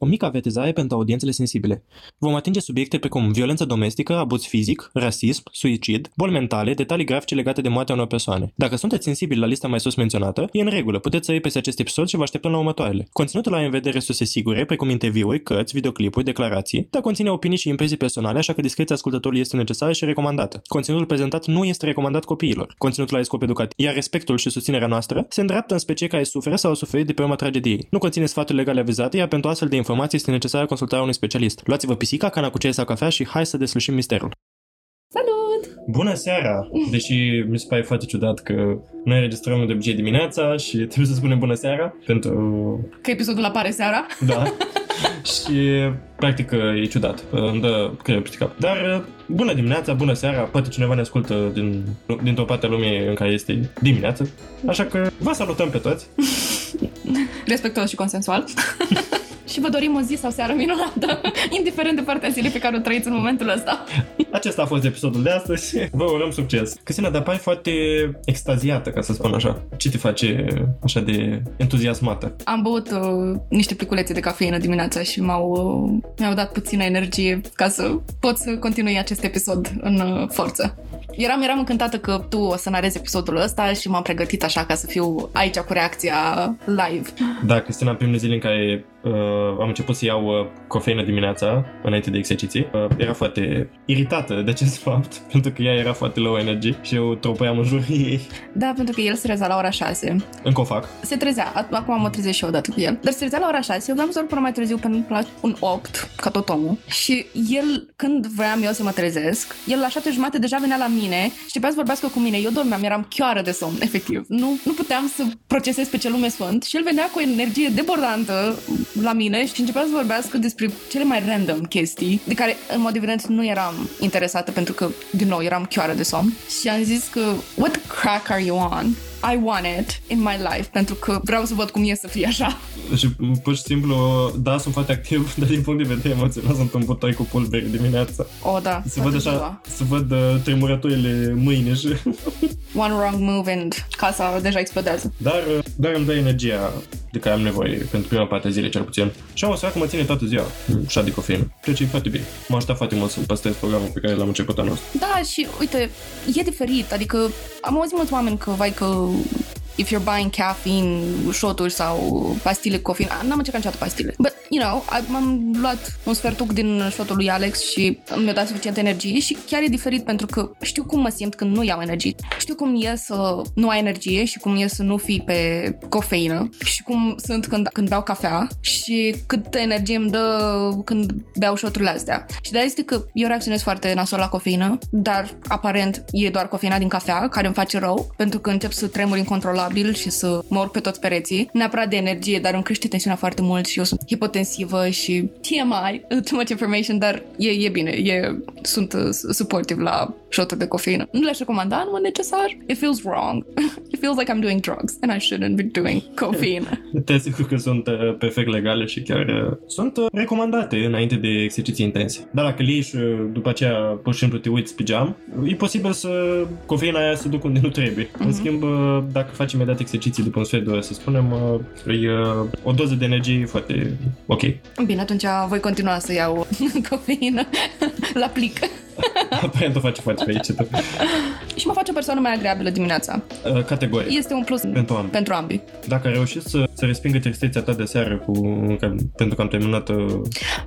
O mică avertizare pentru audiențele sensibile. Vom atinge subiecte precum violență domestică, abuz fizic, rasism, suicid, boli mentale, detalii grafice legate de moartea unor persoane. Dacă sunteți sensibili la lista mai sus menționată, e în regulă, puteți să peste acest episod și vă așteptăm la următoarele. Conținutul are în vedere surse sigure, precum interviuri, cărți, videoclipuri, declarații, dar conține opinii și impresii personale, așa că discreția ascultătorului este necesară și recomandată. Conținutul prezentat nu este recomandat copiilor. Conținutul are scop educativ, iar respectul și susținerea noastră se îndreaptă în specie care suferă sau au suferit de pe urma tragediei. Nu conține sfaturi legale avizate, iar pentru astfel de informații este necesară consultarea unui specialist. Luați-vă pisica, cana cu ceai sau cafea și hai să deslușim misterul. Salut! Bună seara! Deși mi se pare foarte ciudat că noi înregistrăm de obicei dimineața și trebuie să spunem bună seara pentru... Că episodul apare seara. Da. și practic e ciudat. Îmi dă creierul peste cap. Dar bună dimineața, bună seara, poate cineva ne ascultă din, dintr-o parte a lumii în care este dimineață. Așa că vă salutăm pe toți. Respectuos și consensual. și vă dorim o zi sau seară minunată, indiferent de partea zilei pe care o trăiți în momentul ăsta. Acesta a fost episodul de astăzi. Vă urăm succes. Cristina, dar pari foarte extaziată, ca să spun așa. Ce te face așa de entuziasmată? Am băut uh, niște pliculețe de cafeină dimineața și m-au, uh, mi-au dat puțină energie ca să pot să continui acest episod în uh, forță. Eram, eram încântată că tu o să narezi episodul ăsta și m-am pregătit așa ca să fiu aici cu reacția live. Da, Cristina, primele zile în care uh, am început să iau uh, cofeină dimineața, înainte de exerciții, uh, era foarte iritată de acest fapt, pentru că ea era foarte low energy și eu tropăiam în jurul ei. Da, pentru că el se trezea la ora 6. Încă o fac. Se trezea, acum mă trezesc și eu odată cu el. Dar se trezea la ora 6, eu vreau să până mai târziu până la un 8, ca tot omul. Și el, când vreau eu să mă trezesc, el la 7 jumate deja venea la mine și trebuia să vorbească cu mine. Eu dormeam, eram chioară de somn, efectiv. Nu, nu puteam să procesez pe ce lume sunt și el venea cu o energie debordantă la mine și începea să vorbească despre cele mai random chestii de care, în mod evident, nu eram interesată pentru că, din nou, eram chioară de somn. Și am zis că, what crack are you on? I want it in my life pentru că vreau să văd cum e să fie așa. Și pur și simplu, da, sunt foarte activ, dar din punct de vedere emoțional sunt un butoi cu pulbere dimineața. O, oh, da. Se văd așa, ziua. se văd uh, tremurătorile mâine și... One wrong move and casa deja explodează. Dar, uh, dar îmi dă energia de care am nevoie pentru prima parte a zilei, cel puțin. Și am o că mă ține toată ziua, șa de cofeină. Ceea ce e foarte bine. M-a ajutat foarte mult să păstrez programul pe care l-am început anul Da, și uite, e diferit. Adică am auzit mulți oameni că, vai, că Oh. If you're buying caffeine, shoturi sau pastile cu cofeină. N-am încercat niciodată pastile. But, you know, am luat un sfertuc din shotul lui Alex și mi-a dat suficientă energie și chiar e diferit pentru că știu cum mă simt când nu iau energie. Știu cum e să nu ai energie și cum e să nu fii pe cofeină și cum sunt când, când beau cafea și câtă energie îmi dă când beau shoturile astea. Și de este că eu reacționez foarte nasol la cofeină, dar aparent e doar cofeina din cafea care îmi face rău pentru că încep să tremur incontrolabil incontrolabil și să mor pe toți pereții. Neapărat de energie, dar îmi crește tensiunea foarte mult și eu sunt hipotensivă și TMI, too much information, dar e, e bine, e, sunt uh, supportive la shoturi de cofeină. Nu le-aș recomanda în mod necesar. It feels wrong. It feels like I'm doing drugs and I shouldn't be doing coffeine. Te asigur că sunt uh, perfect legale și chiar uh, sunt uh, recomandate înainte de exerciții intense. Dar dacă le ieși și uh, după aceea pur și simplu te uiți pe geam, e posibil să cofeina aia să ducă unde nu trebuie. Uh-huh. În mhm. schimb, uh, dacă faci imediat exerciții după un sfert de oră, să spunem, uh, e uh, o doză de energie foarte ok. Bine, atunci voi continua să iau cofeină la plic. Aparent o face foarte fericită. și mă face o persoană mai agreabilă dimineața. Uh, categorie. Este un plus pentru ambii. Pentru ambii. Dacă ai reușit să, să respingă tristețea ta de seară cu, ca, pentru că am terminat uh,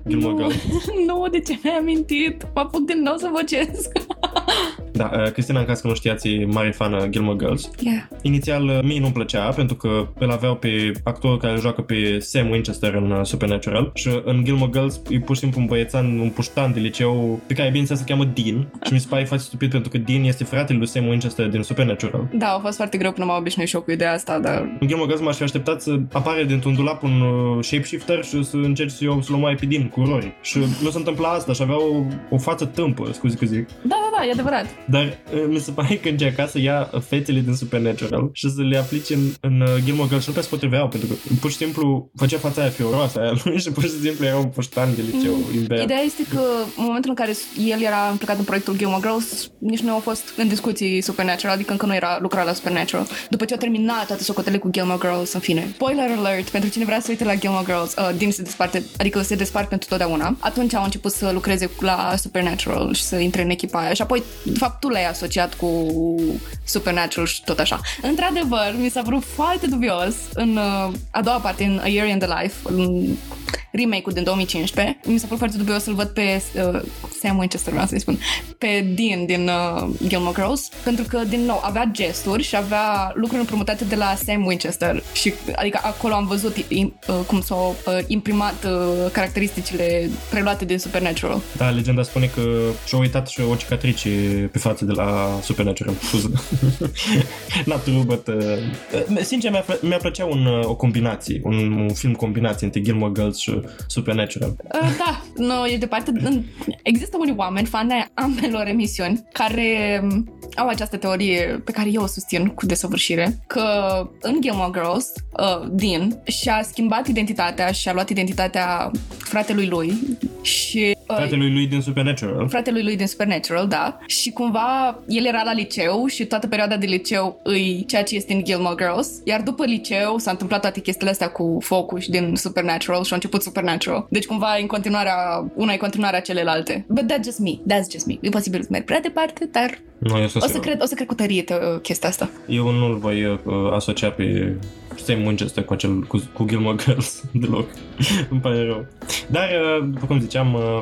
Gilmore Girls. nu, de ce mi-ai amintit? Mă apuc din nou să vocesc. da, uh, Cristina, în caz că nu știați, e mare fană Gilmore Girls. Yeah. Inițial, uh, mie nu-mi plăcea pentru că îl aveau pe actorul care joacă pe Sam Winchester în uh, Supernatural și în Gilmore Girls e pur și simplu un băiețan, un puștan de liceu pe care bine se cheamă Dean și mi se pare foarte stupid pentru că Dean este fratele lui Sam Winchester din Supernatural. Da, a fost foarte greu până m-am obișnuit și eu cu ideea asta, dar... În Game of Thrones m-aș fi așteptat să apare dintr-un dulap un uh, shapeshifter și să încerci să iau să mai pe cu Rory. Și nu se întâmpla asta și avea o, o față tâmpă, scuze că zic. Da, da, da, e adevărat. Dar uh, mi se pare că încerca să ia fețele din Supernatural și să le aplice în, în uh, Gilmore Girls și nu prea se potriveau, pentru că pur și simplu făcea fața aia fioroasă aia lui și pur și simplu era un poștan de liceu. Mm. Ideea este că în momentul în care el era implicat în proiectul Gilmore Girls, nici nu au fost în discuții Supernatural, adică încă nu era lucrat la Supernatural. După ce au terminat toate socotele cu Gilmore Girls, în fine. Spoiler alert, pentru cine vrea să uite la Gilmore Girls, uh, Dean se desparte, adică se despart pentru totdeauna. Atunci au început să lucreze la Supernatural și să intre în echipa aia. Și apoi, de fapt, tu l-ai asociat cu Supernatural și tot așa. Într-adevăr, mi s-a părut foarte dubios în uh, a doua parte, în A Year in the Life, în remake-ul din 2015. Mi s-a părut foarte dubios să-l văd pe uh, Sam Winchester, vreau să-i spun, pe Dean din uh, Gilmore Girls, pentru că, din nou, avea gesturi și avea lucruri împrumutate de la Sam Winchester și, adică, acolo am văzut uh, cum s-au uh, imprimat uh, caracteristicile preluate din Supernatural. Da, legenda spune că și-a uitat și o cicatrice pe față de la Supernatural. Not true, but... Uh, sincer, mi-a, mi-a plăcea un, uh, o combinație, un, un film combinație între Gilmore Girls și Supernatural. Uh, da, nu, e departe. Există unii oameni, fani ai ambelor emisiuni, care um, au această teorie pe care eu o susțin cu desăvârșire, că în Gilmore Girls, uh, Dean și-a schimbat identitatea și a luat identitatea fratelui lui și... Uh, fratelui lui din Supernatural. Fratelui lui din Supernatural, da. Și cumva el era la liceu și toată perioada de liceu îi ceea ce este în Gilmore Girls, iar după liceu s-a întâmplat toate chestiile astea cu Focus din Supernatural și a început Supernatural. Deci cumva în continuarea, una e continuarea celelalte. But that's just me, that's just me. E posibil să merg prea departe, dar nu, eu o, să cred, o să cred cu tărie uh, chestia asta. Eu nu-l voi uh, asocia pe Sam Winchester cu, acel, cu, cu Gilmore Girls deloc. Îmi pare rău. Dar, uh, după cum ziceam, uh,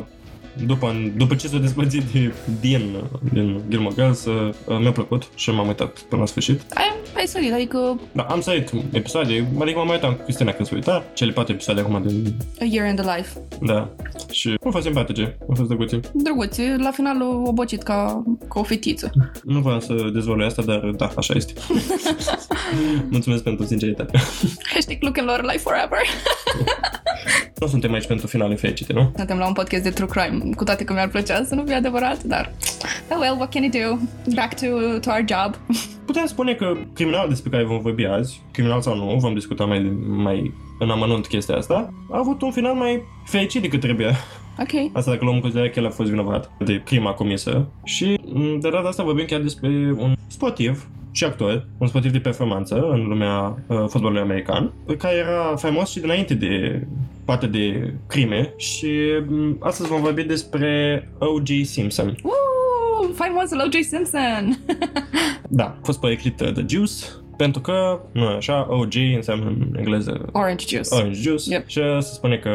după, după ce s-a despărțit de din, din Gilmore Girls, uh, mi-a plăcut și m-am uitat până la sfârșit. Ai, ai sărit, adică... Da, am sărit episoade, adică m-am uitat cu Cristina când s-a uitat, cele patru episoade acum din... A Year in the Life. Da, și au fost simpatice, au fost drăguțe. Drăguțe, la final o bocit ca, ca o fetiță. Nu vreau să dezvolui asta, dar da, așa este. Mulțumesc pentru sinceritate. Hashtag look in Lorelai forever. nu suntem aici pentru finale fericite, nu? Suntem la un podcast de true crime, cu toate că mi-ar plăcea să nu fie adevărat, dar oh well, what can you do? Back to, to our job. Putem spune că criminalul despre care vom vorbi azi, criminal sau nu, vom discuta mai, mai în amănunt chestia asta, a avut un final mai fericit decât trebuia. Ok. Asta dacă luăm în considerare că el a fost vinovat de crima comisă. Și de data asta vorbim chiar despre un sportiv și actor, un sportiv de performanță în lumea uh, fotbalului american, care era faimos și dinainte de partea de crime și um, astăzi vom vorbi despre O.J. Simpson. Woo! Faimosul O.J. Simpson! da, a fost poeclit uh, The Juice, pentru că, nu așa, OG înseamnă în engleză Orange juice. Orange juice. Yep. Și se spune că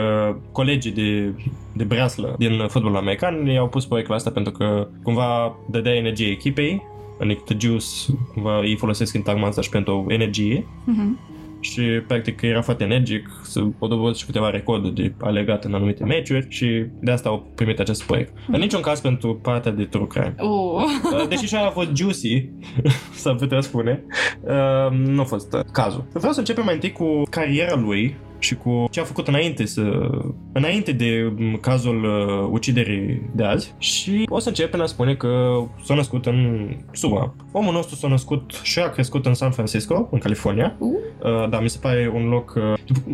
colegii de, de breaslă din fotbalul american i-au pus poecla asta pentru că cumva dădea energie echipei Adică the juice, cumva ei folosesc întagma asta și pentru energie. Mm-hmm. Și practic era foarte energic, să o dobândă și câteva recorduri de alegat în anumite meciuri și de asta au primit acest proiect. Mm-hmm. În niciun caz pentru partea de true crime. Uh. Deși și a fost juicy, s-ar putea spune, uh, nu a fost cazul. Vreau să începem mai întâi cu cariera lui și cu ce a făcut înainte să înainte de cazul uh, uciderii de azi și o să încep prin a spune că s-a născut în SUA. Omul nostru s-a născut și a crescut în San Francisco, în California. Uh. Uh, da, mi se pare un loc...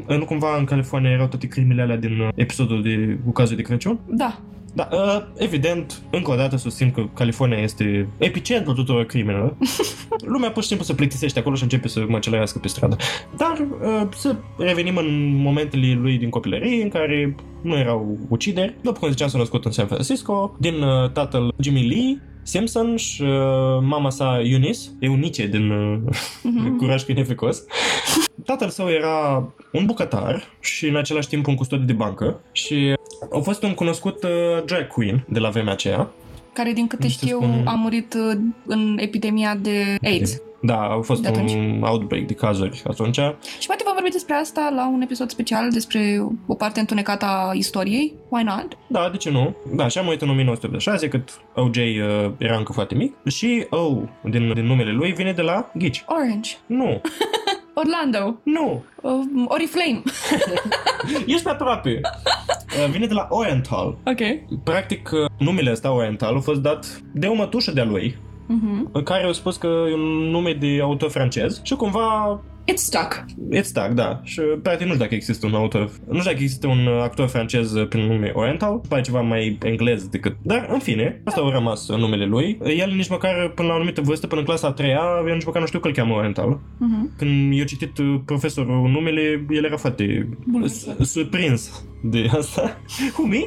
Uh, nu cumva în California erau toate crimele alea din uh, episodul de cu cazul de Crăciun? Da. Da, uh, evident, încă o dată susțin că California este epicentrul tuturor crimelor. Lumea pur și simplu se plictisește acolo și începe să măcelărească pe stradă. Dar uh, să revenim în momentele lui din copilărie în care nu erau ucideri. După cum ziceam, s-a născut în San Francisco, din uh, tatăl Jimmy Lee, Simpson și uh, mama sa Eunice, Eunice din uh, mm-hmm. Curaj cu Neficos. Tatăl său era un bucătar și în același timp un custodiu de bancă și a fost un cunoscut uh, drag queen de la vremea aceea. Care, din câte știu, spune... a murit uh, în epidemia de AIDS. Da, a fost un outbreak de cazuri atunci. Și poate vom vorbi despre asta la un episod special despre o parte întunecată a istoriei. Why not? Da, de ce nu? Da, și am uitat în 1986, cât OJ uh, era încă foarte mic. Și O, din, din numele lui, vine de la Ghici. Orange. Nu. Orlando. Nu. Um, Oriflame. Ești aproape. Uh, vine de la Oriental. Ok. Practic, uh, numele ăsta Oriental a fost dat de o mătușă de-a lui, Mhm. care au spus că e un nume de autor francez și cumva It's stuck. It's stuck, da. Și practic nu știu dacă există un autor, nu știu dacă există un actor francez prin nume Oriental, pare ceva mai englez decât... Dar, în fine, asta a rămas numele lui. El nici măcar până la o anumită vârstă, până în clasa a treia, eu nici măcar nu știu că îl cheamă Oriental. Mhm. Când eu citit uh, profesorul numele, el era foarte Bulversat. s- surprins de asta. Who, me?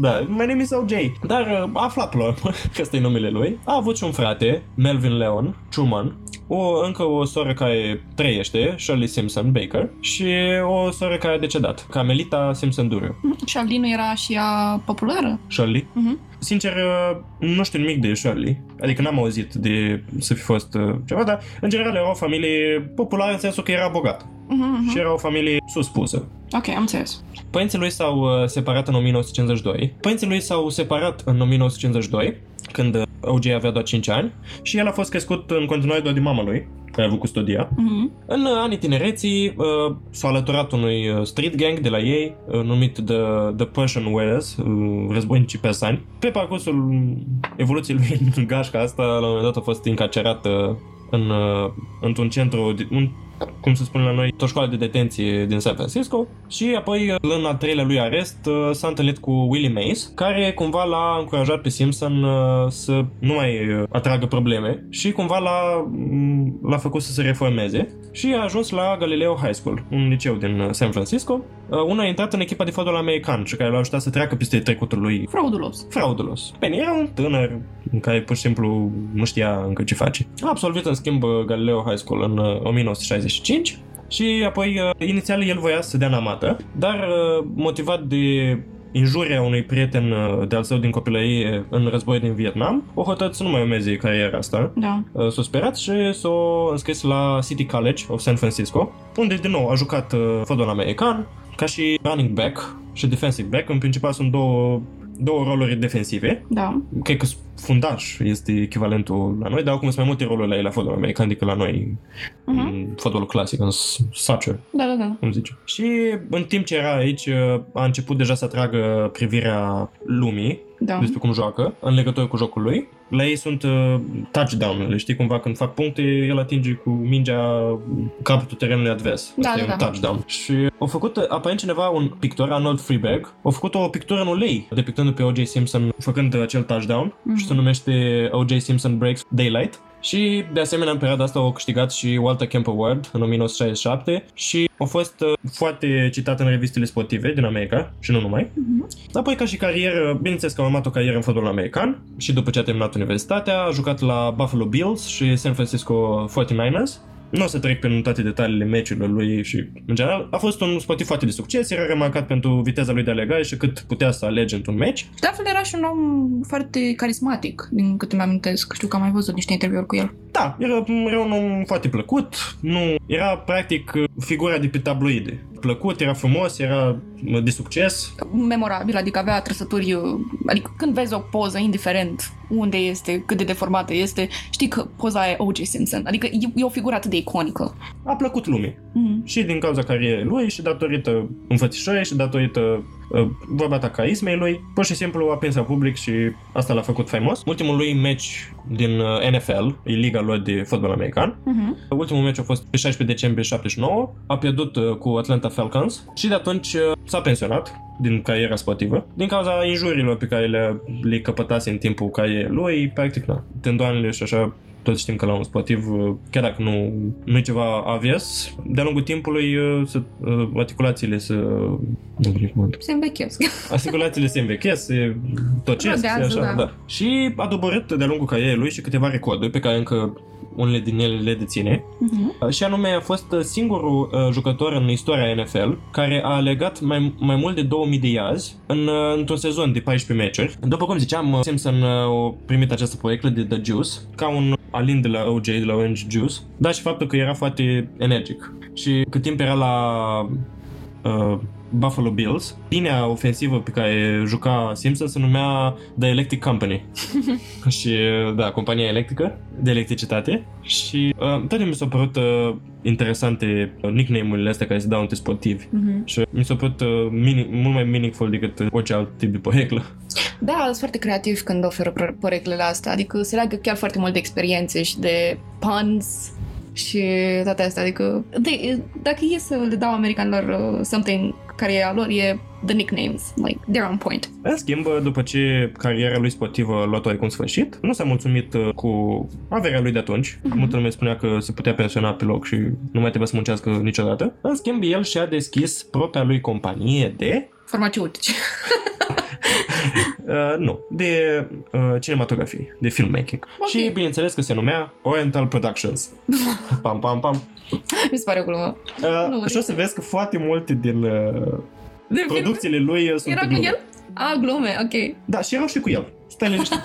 Da, my name is OJ. Dar uh, a aflat până la urmă că ăsta e numele lui. A avut și un frate, Melvin Leon, Truman, o, încă o soră care trăiește, Shirley Simpson Baker, și o soră care a decedat, Camelita Simpson Duriu. Și Alinu era și ea populară. Shirley. Mhm. Sincer, uh, nu știu nimic de Shirley. Adică n-am auzit de să fi fost uh, ceva, dar în general era o familie populară în sensul că era bogat. Mhm, mhm. Și era o familie suspusă. Ok, am înțeles. Părinții lui s-au uh, separat în 1952. Părinții lui s-au separat în 1952, când uh, OJ avea doar 5 ani, și el a fost crescut în continuare doar de mama lui, care a avut custodia. Mhm. În uh, anii tinereții uh, s-a alăturat unui uh, street gang de la ei, uh, numit The, The Persian Warriors, uh, războinicii persani. Pe parcursul evoluției lui în gașca asta, la un moment dat a fost încarcerat uh, în, uh, într-un centru, de- un, cum se spune la noi, o școală de detenție din San Francisco și apoi uh, în al treilea lui arest uh, s-a întâlnit cu Willie Mays, care cumva l-a încurajat pe Simpson uh, să nu mai uh, atragă probleme și cumva l-a, m, l-a făcut să se reformeze și a ajuns la Galileo High School, un liceu din uh, San Francisco. Uh, Una a intrat în echipa de fotbal american și care l-a ajutat să treacă peste trecutul lui Fraudulos. fraudulos. Bine, era un tânăr în care pur și simplu nu știa încă ce face. A absolvit în schimb Galileo High School în uh, 1965 și apoi uh, inițial el voia să dea în amată, dar uh, motivat de injuria unui prieten uh, de-al său din copilărie în războiul din Vietnam, o hotărât să nu mai urmeze cariera asta. Da. Uh, S-a sperat și s-a înscris la City College of San Francisco, unde din nou a jucat uh, fotbal american, ca și running back și defensive back. În principal sunt două, două roluri defensive. Da. Cred că fundaș este echivalentul la noi, dar acum sunt mai multe roluri la ei la fotbal american decât la noi Mhm. în fotbalul clasic, în s- soccer, Da, da, da. cum zice. Și în timp ce era aici, uh, a început deja să atragă privirea lumii Da. despre cum joacă, în legătură cu jocul lui. La ei sunt uh, touchdown-urile, știi, cumva când fac puncte, el atinge cu mingea capătul terenului advers. Da, Asta da, e un da. touchdown. Și a făcut, uh, aparent cineva, un pictor, Arnold Freeberg, a făcut o pictură în ulei, depictându pe O.J. Simpson făcând acel touchdown Mhm. și se numește O.J. Simpson Breaks Daylight. Și, de asemenea, în perioada asta au câștigat și Walter Camp Award în 1967 și a fost uh, foarte citat în revistele sportive din America și nu numai. Mhm. Apoi, ca și carieră, bineînțeles că a urmat o carieră în fotbal american și după ce a terminat universitatea, a jucat la Buffalo Bills și San Francisco 49ers. Nu o să trec prin toate detaliile meciurilor lui și, în general, a fost un sportiv foarte de succes, era remarcat pentru viteza lui de alegare și cât putea să alege într-un meci. Și de altfel era și un om foarte carismatic, din câte mi amintesc. Știu că am mai văzut niște interviuri cu el. Da, era, era un om foarte plăcut, nu, era practic figura de pe tabloide. Plăcut, era frumos, era de succes. Memorabil, adică avea trăsături, uh, adică când vezi o poză, indiferent unde este, cât de deformată este, știi că poza e O.J. Simpson. Adică e, e o figură atât de iconică. A plăcut lumii. Mhm. Și din cauza carierei lui și datorită înfățișării și datorită uh, vorba ta carismei lui, pur și simplu a prins la public și asta l-a făcut faimos. Ultimul lui meci din uh, NFL, e liga lor de fotbal american, Mhm. Ultimul meci a fost pe 16 decembrie 79, a pierdut uh, cu Atlanta Falcons și de atunci uh, s-a pensionat din cariera sportivă, din cauza injurilor pe care le, le căpătase în timpul carierei lui, practic, na, tendoanele și așa, toți știm că la un sportiv, uh, chiar dacă nu, nu e ceva avies, de-a lungul timpului uh, să, uh, articulațiile să... Nu vine cuvântul. Se învechesc. Articulațiile se învechesc, se tocesc, se Rodează, așa, da. da. Și a doborât de-a lungul carierei lui și câteva recorduri pe care încă unele din ele le deține. Mhm. Și anume a fost singurul uh, jucător în istoria NFL care a legat mai, mai mult de 2000 de yards în, uh, într-un sezon de 14 meciuri. După cum ziceam, uh, Simpson uh, a primit această proiectă de The Juice ca un alin de la OJ, de la Orange Juice, dar și faptul că era foarte energic. Și cât timp era la uh, Buffalo Bills. Linia ofensivă pe care juca Simpson se numea The Electric Company. și, da, compania electrică de electricitate. Și uh, toate mi s-au părut uh, interesante uh, nickname-urile astea care se dau între sportivi. Mhm. Și mi s-a părut uh, mini- mult mai meaningful decât uh, orice alt tip de poreclă. Da, sunt foarte creativi când oferă pă- poreclele astea, adică se leagă chiar foarte mult de experiențe și de puns și toate astea, adică de, dacă e să le dau americanilor uh, something care e a lor, e the nicknames, like, they're on point. În schimb, după ce cariera lui sportivă a luat oarecum sfârșit, nu s-a mulțumit uh, cu averea lui de atunci. Mhm. Multă lume spunea că se putea pensiona pe loc și nu mai trebuie să muncească niciodată. În schimb, el și-a deschis propria lui companie de... Farmaceutici. Uh, nu, de uh, cinematografie, de filmmaking. Ok. Și bineînțeles că se numea Oriental Productions. pam, pam, pam. Mi se pare o glumă. Uh, Nu, și o să vezi că foarte multe din uh, De film? producțiile lui uh, sunt Era cu glume. el? A, glume, ok. Da, și erau și cu el. Stai liniștit.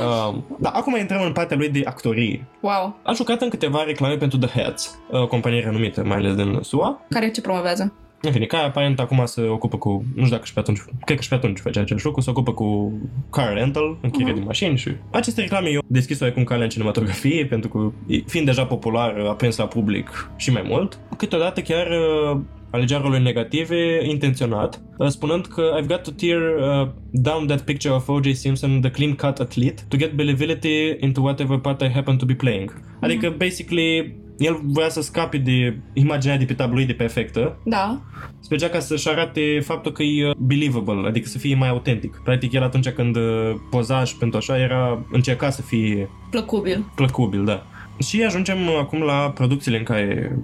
uh, da, acum intrăm în partea lui de actorie. Wow. A jucat în câteva reclame pentru The Heads, o companie renumită, mai ales din SUA. Care ce promovează? În fine, care aparent acum se ocupă cu, nu știu dacă și pe atunci, cred că și pe atunci făcea același lucru, se ocupă cu car rental, închiriere Mhm. de mașini și aceste reclame eu deschis oarecum calea în cinematografie, pentru că fiind deja popular, a prins la public și mai mult. Câteodată chiar uh, alegea roluri negative intenționat, uh, spunând că I've got to tear uh, down that picture of O.J. Simpson, the clean-cut athlete, to get believability into whatever part I happen to be playing. Adică, basically, el voia să scape de imaginea de pe tabloide perfectă, Da. Specea ca să-și arate faptul că e uh, believable, adică să fie mai autentic. Practic, el atunci când uh, poza și pentru așa, era, încerca să fie Plăcubil. plăcubil, da. Și ajungem acum la producțiile în care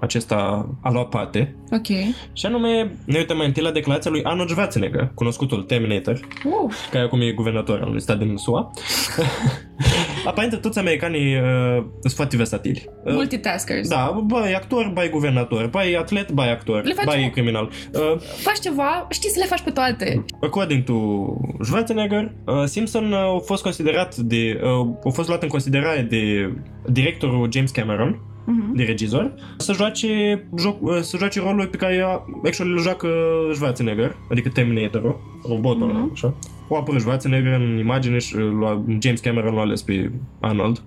acesta a luat parte. Ok. Și anume, ne uităm mai întâi la declarația lui Arnold Schwarzenegger, cunoscutul Terminator, Uh, care acum e guvernator al unui stat din SUA. Aparent, toți americanii uh, sunt foarte versatili. Uh, multitaskers. da, bai actor, bai guvernator, bai atlet, bai actor, Le faci- bai criminal. Uh, Faci ceva, știi să le faci pe toate. According to Schwarzenegger, uh, Simpson uh, a fost considerat de, uh, a fost luat în considerare de directorul James Cameron, Mhm. de regizor, să joace, joc, uh, să joace rolul pe care a- actually îl joacă Schwarzenegger, adică Terminator-ul, robotul ăla, Mhm. așa. O apărut Schwarzenegger în imagine și uh, lua, James Cameron l-a ales pe Arnold.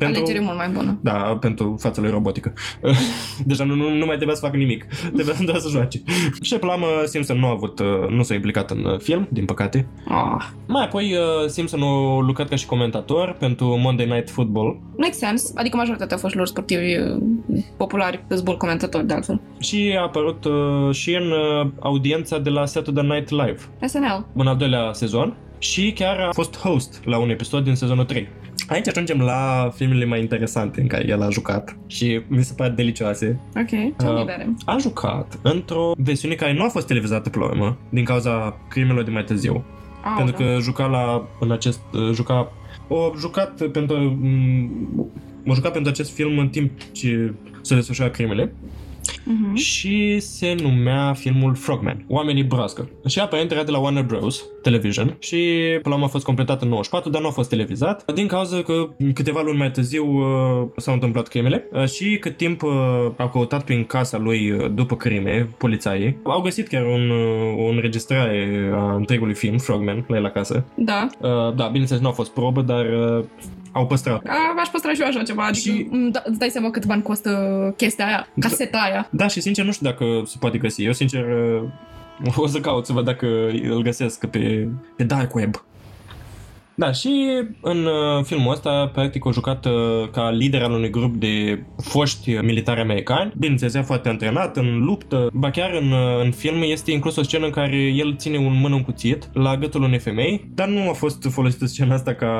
Alegere mult mai bună. Da, pentru fața lui robotică. Deja nu, nu, nu mai trebuia să facă nimic. Trebuia doar să joace. Și pe la urmă, Simpson nu a avut, uh, nu s-a implicat în uh, film, din păcate. Oh. Mai apoi, uh, Simpson a lucrat ca și comentator pentru Monday Night Football Make sense. Adică majoritatea foștilor sportivi uh, populari sunt buni comentatori de altfel. și a apărut uh, și în uh, audiența de la Saturday Night Live, SNL. în al doilea sezon, și chiar a fost host la un episod din sezonul 3. Aici ajungem la filmele mai interesante în care el a jucat și mi se pare delicioase. Ok. Tell me Uh, about it. A jucat într-o versiune care nu a fost televizată pe la urmă, din cauza crimelor de mai târziu. Aoleu. pentru că juca la în acest uh, juca o jucat pentru m- a jucat pentru acest film în timp ce se desfășura crimele Mhm. și se numea filmul Frogman, Oamenii broască. Și aparent era de la Warner Bros. Television și până la urmă a fost completat în 94, dar nu a fost televizat din cauza că câteva luni mai târziu uh, s-au întâmplat crimele uh, și cât timp uh, au căutat prin casa lui uh, după crime, polițaii, au găsit chiar un, uh, o înregistrare a întregului film, Frogman, la el acasă. Da. Uh, da, bineînțeles, nu a fost probă, dar uh, au păstrat. A, aș păstra și eu așa ceva, adică Și- și... da, îți dai seama cât bani costă chestia aia, caseta aia. Da, și sincer nu știu dacă se poate găsi. Eu sincer uh, o să caut să văd dacă îl găsesc pe, pe Dark Web. Da, și în uh, filmul ăsta, practic, a jucat uh, ca lider al unui grup de foști militari americani. Bineînțeles, era foarte antrenat în luptă. Ba chiar în, uh, în film este inclus o scenă în care el ține un mână un cuțit la gâtul unei femei, dar nu a fost folosită scena asta ca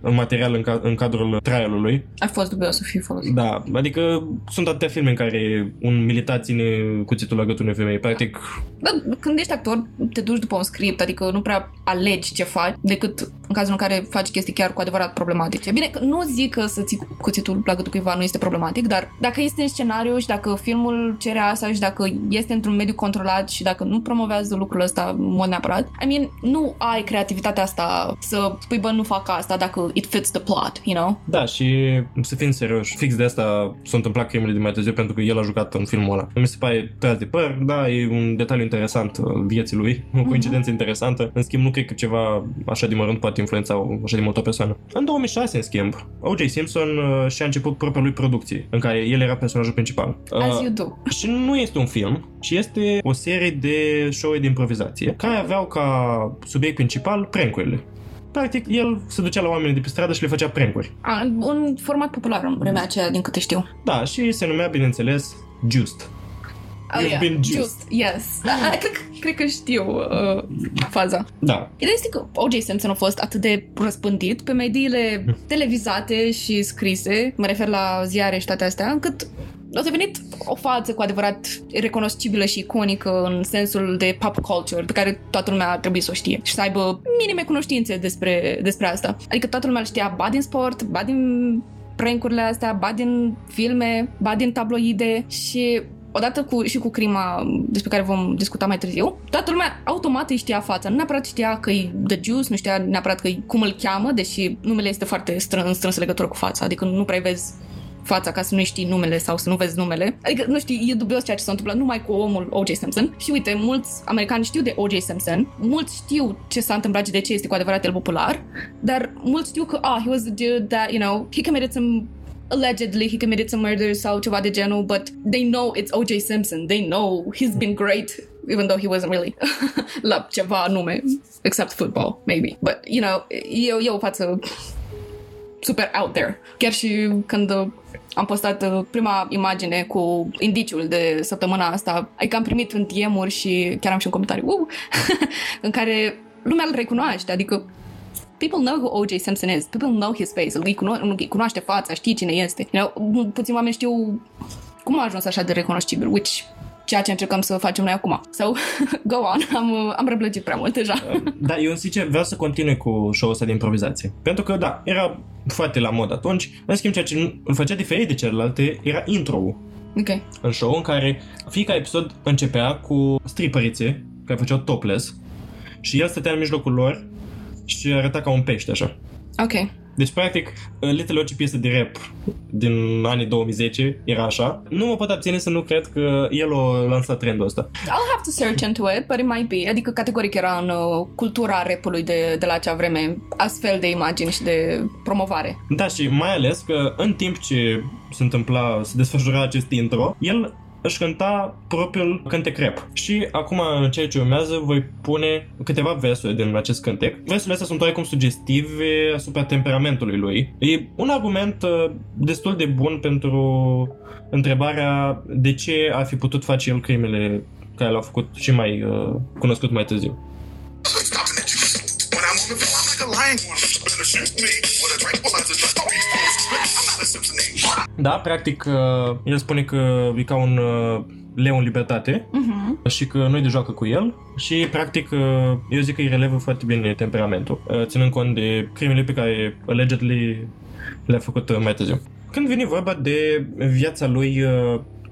material în, ca, în cadrul trialului. A fost dubios să fie folosit. Da, adică sunt atâtea filme în care un militar ține cuțitul la gâtul unei femei. Practic, Da, când ești actor, te duci după un script, adică nu prea alegi ce faci decât în cazul în care faci chestii chiar cu adevărat problematice. Bine, nu zic că să ții cuțitul la gâtul cuiva nu este problematic, dar dacă este în scenariu și dacă filmul cere asta și dacă este într-un mediu controlat și dacă nu promovează lucrul ăsta în mod neapărat, I mean, nu ai creativitatea asta să spui, bă, nu fac asta dacă it fits the plot, you know? Da, și să fim serioși, fix de asta s-a întâmplat crimele de mai târziu pentru că el a jucat în filmul ăla. Mi se pare tras de păr, da, e un detaliu interesant al vieții lui, o coincidență mm-hmm. interesantă. În schimb, nu cred că ceva așa de mărunt poate influența așa de mult o persoană. În 2006, în schimb, O.J. Simpson uh, și-a început propria lui producție, în care el era personajul principal. As uh, you do. Și nu este un film, ci este o serie de show de improvizație, care aveau ca subiect principal prank-urile practic, el se ducea la oamenii de pe stradă și le făcea prank-uri. A, un format popular în vremea aceea, din câte știu. Da, și se numea, bineînțeles, Just. Oh, You've yeah. been juiced. Just, yes. Da, cred, cred că știu uh, faza. Da. Ideea este că O.J. Simpson a fost atât de răspândit pe mediile televizate și scrise, mă refer la ziare și toate astea, încât a devenit o față cu adevărat recunoscibilă și iconică în sensul de pop culture, pe care toată lumea ar trebui să o știe și să aibă minime cunoștințe despre, despre asta. Adică toată lumea îl știa ba din sport, ba din prank-urile astea, ba din filme, ba din tabloide și odată cu, și cu crima despre care vom discuta mai târziu, toată lumea automat îi știa fața. Nu neapărat știa că e The Juice, nu știa neapărat că cum îl cheamă, deși numele este foarte strâns, strâns legătură cu fața, adică nu prea vezi fața ca să nu știi numele sau să nu vezi numele. Adică, nu știi, e dubios ceea ce s-a întâmplat numai cu omul O.J. Simpson. Și uite, mulți americani știu de O.J. Simpson, mulți știu ce s-a întâmplat și de ce este cu adevărat el popular, dar mulți știu că, ah, he was the dude that, you know, he committed some allegedly he committed some murder sau ceva de genul, but they know it's O.J. Simpson. They know he's been great even though he wasn't really la ceva nume, except football, maybe. But, you know, e, e o față super out there. Chiar și când am postat uh, prima imagine cu indiciul de săptămâna asta, adică am primit în dm și chiar am și un comentariu uh, în care lumea îl recunoaște, adică people know who O.J. Simpson is. People know his face. Îl cuno- îi cunoaște fața, știi cine este. You know, puțin oameni știu cum a ajuns așa de recunoscibil, which ceea ce încercăm să facem noi acum. So, go on, am, am răblăgit prea mult deja. da, eu sincer vreau să continui cu show-ul ăsta de improvizație. Pentru că, da, era foarte la mod atunci. În schimb, ceea ce îl făcea diferit de celelalte era intro-ul. Ok. În show în care fiecare episod începea cu stripărițe care făceau topless și el stătea în mijlocul lor și arăta ca un pește așa. Ok. Deci, practic, Little orice piesă de rap din anii 2010 era așa. Nu mă pot abține să nu cred că el a lansat trendul ăsta. I'll have to search into it, but it might be. Adică, categoric era în uh, cultura rapului de, de la acea vreme astfel de imagini și de promovare. Da, și mai ales că în timp ce se întâmpla, se desfășura acest intro, el își cânta propriul cântec rap. Și acum, în ceea ce urmează, voi pune câteva versuri din acest cântec. Versurile astea sunt oarecum sugestive asupra temperamentului lui. E un argument uh, destul de bun pentru întrebarea de ce ar fi putut face el crimele care l-au făcut și mai uh, cunoscut mai târziu. Da, practic, uh, el spune că e ca un uh, leu în libertate uh-huh. și că nu-i de joacă cu el și, practic, uh, eu zic că îi relevă foarte bine temperamentul, ținând cont de crimele pe care allegedly le-a făcut mai târziu. Când vine vorba de viața lui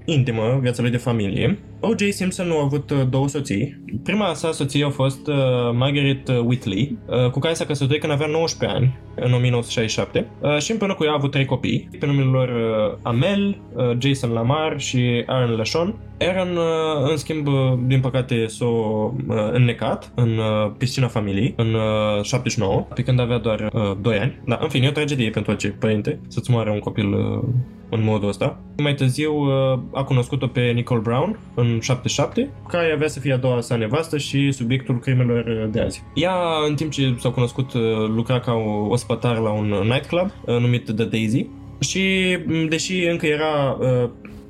intimă, viața lui de familie, O.J. Simpson a avut uh, două soții. Prima sa soție a fost uh, Margaret uh, Whitley, uh, cu care s-a căsătorit când avea 19 ani, în 1967, uh, și împreună cu ea a avut trei copii, pe numele lor uh, Amel, uh, Jason Lamar și Aaron LaShawn. Aaron, uh, în schimb, uh, din păcate s-a uh, înnecat în uh, piscina familiei în uh, 79, pe când avea doar uh, 2 ani. Da, în fine, e o tragedie pentru orice părinte să-ți moare un copil uh, în modul ăsta. Mai târziu uh, a cunoscut-o pe Nicole Brown în 77, care avea să fie a doua sa nevastă și subiectul crimelor uh, de azi. Ea, în timp ce s-au cunoscut, uh, lucra ca o, o spătar la un nightclub numit The Daisy și, deși încă era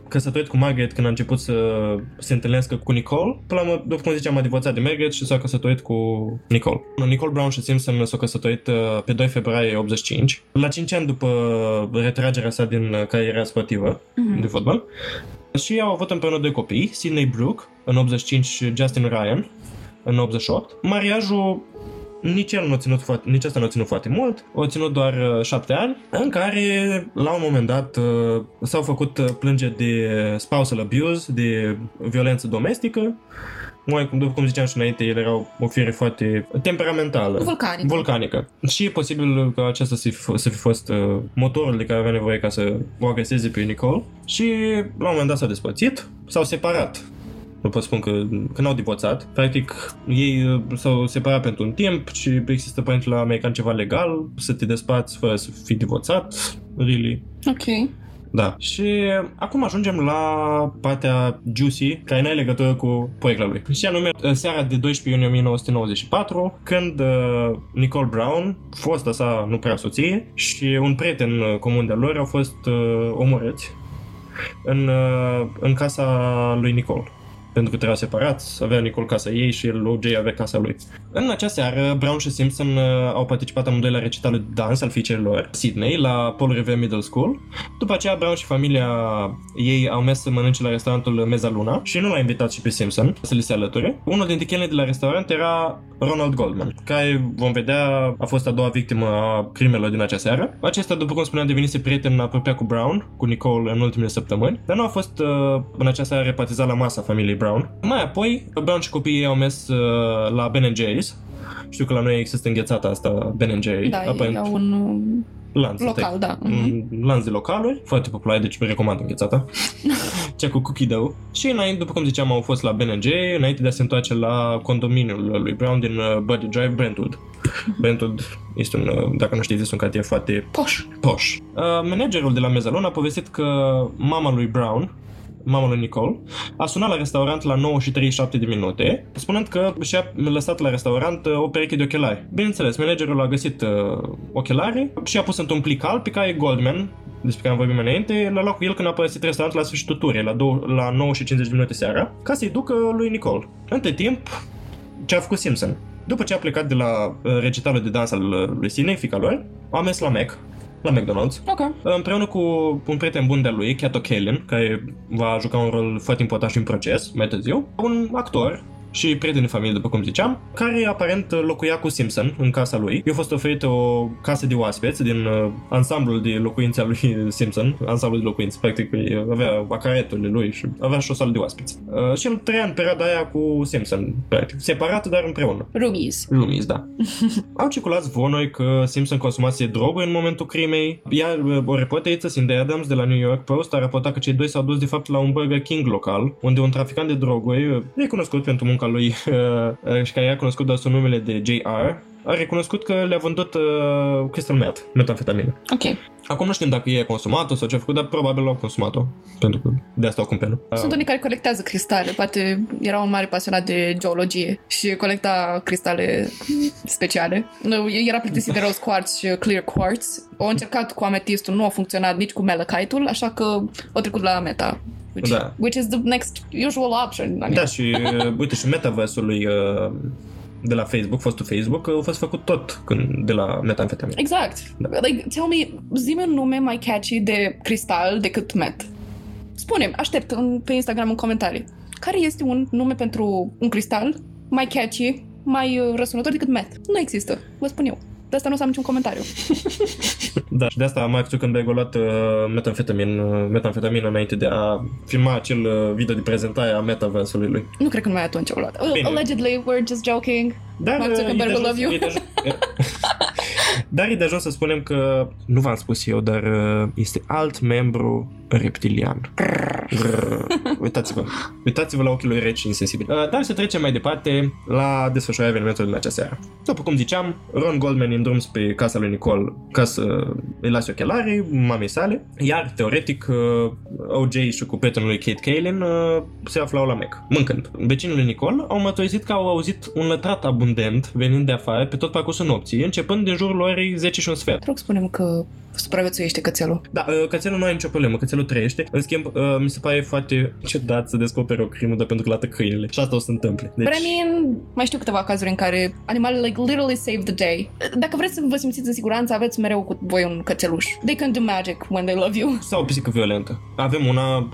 căsătorit cu Margaret când a început să se întâlnească cu Nicole. Până la urmă, după cum ziceam, a divorțat de Margaret și s-a căsătorit cu Nicole. Nicole Brown și Simpson s-au căsătorit uh, pe 2 februarie 85, la 5 ani după retragerea sa din cariera sportivă mm-hmm. de fotbal. Și au avut împreună doi copii, Sidney Brooke în 85 și Justin Ryan în 88. Mariajul nici el nu a ținut foarte, nici asta nu a ținut foarte mult, a ținut doar uh, șapte ani, în care la un moment dat uh, s-au făcut uh, plângeri de spousal abuse, de violență domestică, mai, după cum ziceam și înainte, el era o fire foarte temperamentală. Vulcanică. Vulcanică. Și e posibil ca acesta să fi, să fi fost uh, motorul de care avea nevoie ca să o agreseze pe Nicole. Și la un moment dat s-au despărțit, s-au separat. Nu pot spun că, că n-au divorțat. Practic, ei uh, s-au separat pentru un timp și există părinte la american ceva legal să te despați fără să fii divorțat. Really. Ok. Da. Și acum ajungem la partea juicy, care nu are legătură cu porecla lui. Și anume, seara de 12 iunie 1994, când uh, Nicole Brown, fosta sa nu prea soție, și un prieten uh, comun de lor au fost uh, omorâți în, uh, în casa lui Nicole pentru că trebuia separați, avea Nicole casa ei și el, OJ, avea casa lui. În acea seară, Brown și Simpson uh, au participat amândoi la recitalul de dans al fiicelor Sydney, la Paul Revere Middle School. După aceea, Brown și familia ei au mers să mănânce la restaurantul Meza Luna și nu l-a invitat și pe Simpson să li se alăture. Unul dintre chelnii de la restaurant era Ronald Goldman, care, vom vedea, a fost a doua victimă a crimelor din acea seară. Acesta, după cum spuneam, devenise prieten apropiat cu Brown, cu Nicole în ultimele săptămâni, dar nu a fost uh, în acea seară repartizat la masa familiei Brown. Mai apoi, Brown și copiii au mers uh, la Ben Jerry's. Știu că la noi există înghețata asta Ben Jerry. Da, e un uh, lanț. Local, da. Un lanț de localuri, foarte popular, deci recomand înghețata. Cea cu cookie dough. Și înainte, după cum ziceam, au fost la Ben Jerry, înainte de a se întoarce la condominiul lui Brown din uh, Buddy Drive, Brentwood. Brentwood este un, uh, dacă nu știți, este un cartier foarte Poș. poș. Uh, managerul de la Mezalon a povestit că mama lui Brown, mama lui Nicole, a sunat la restaurant la 9 și 37 de minute, spunând că și-a lăsat la restaurant uh, o pereche de ochelari. Bineînțeles, managerul a găsit uh, ochelari și a pus într-un plic alb pe care Goldman, despre care am vorbit mai înainte, l-a luat cu el când a părăsit restaurantul la sfârșitul turii, la, dou- la 9 și 50 de minute seara, ca să-i ducă lui Nicole. Între timp, ce a făcut Simpson? După ce a plecat de la uh, recitalul de dans al uh, lui Sidney, fica lor, a mers la Mac, la McDonald's, Ok. împreună cu un prieten bun de lui, Cat O'Kellen, care va juca un rol foarte important și în proces mai târziu, un actor și prieten de familie, după cum ziceam, care aparent locuia cu Simpson în casa lui. I-a fost oferită o casă de oaspeți din uh, ansamblul de locuințe al lui Simpson, ansamblul de locuințe, practic uh, avea acareturile lui și avea și o sală de oaspeți. Uh, și el trăia în perioada aia cu Simpson, practic, separat, dar împreună. Roomies. Lumis, da. Au circulat zvonuri că Simpson consumase droguri în momentul crimei, iar uh, o reporteriță, Cindy Adams, de la New York Post, a raportat că cei doi s-au dus de fapt la un Burger King local, unde un traficant de droguri, uh, recunoscut pentru munca lui uh, uh, și care era cunoscut doar sub numele de JR, a recunoscut că le-a vândut uh, crystal meth, metamfetamină. Ok. Acum nu știm dacă ei a consumat-o sau ce a făcut, dar probabil au consumat-o, pentru că de asta o cumpără. Sunt unii care colectează cristale. Poate era un mare pasionat de geologie și colecta cristale speciale. Nu, Era plictisit de rose quartz și clear quartz. Au încercat cu ametistul, nu a funcționat nici cu malachite-ul, așa că au trecut la meta. Which, Da. which is the next usual option. I mean, Da, și uh, uite, și metaversul lui uh, de la Facebook, fostul Facebook, a fost făcut tot când, de la metamfetamină. Exact. Like, tell me, zi un nume mai catchy de cristal decât met. Spune-mi, aștept în, pe Instagram în comentarii. Care este un nume pentru un cristal mai catchy, mai uh, răsunător decât met? Nu există, vă spun eu. De asta nu o să am niciun comentariu. Da, și de asta Mark Zuckerberg a luat uh, metamfetamin, uh, metamfetamină înainte de a filma acel uh, video de prezentare a metaversului lui. nu cred că numai atunci au luat. Uh, Bine. allegedly, we're just joking. Dar, Mark uh, Zuckerberg e de will love you. ajuns- e de ajuns- Dar e de ajuns să spunem că, nu v-am spus eu, dar uh, este alt membru reptilian. Grrr. Uitați-vă. Uitați-vă la ochii lui reci și insensibili. Uh, Dar să trecem mai departe la desfășurarea evenimentului din acea seară. După cum ziceam, Ron Goldman e în drum spre casa lui Nicole ca să îi lase ochelarii mamei sale, iar teoretic uh, OJ și cu prietenul lui Kate Kalin uh, se aflau la Mac, mâncând. Vecinii lui Nicole au mărturisit că au auzit un lătrat abundent venind de afară pe tot parcursul nopții, începând din jurul orei 10 și un sfert. Te rog, spune că supraviețuiește cățelul. Da, uh, cățelul nu are nicio problemă, cățelul trăiește. În schimb, uh, mi se pare foarte ciudat să descoperi o crimă, dar pentru că lată câinile. Și asta o să se întâmple. Deci, But I mean, mai știu câteva cazuri în care animalele like literally save the day. Dacă vreți să vă simțiți în siguranță, aveți mereu cu voi un cățeluș. They can do magic when they love you. sau o pisică violentă. Avem una,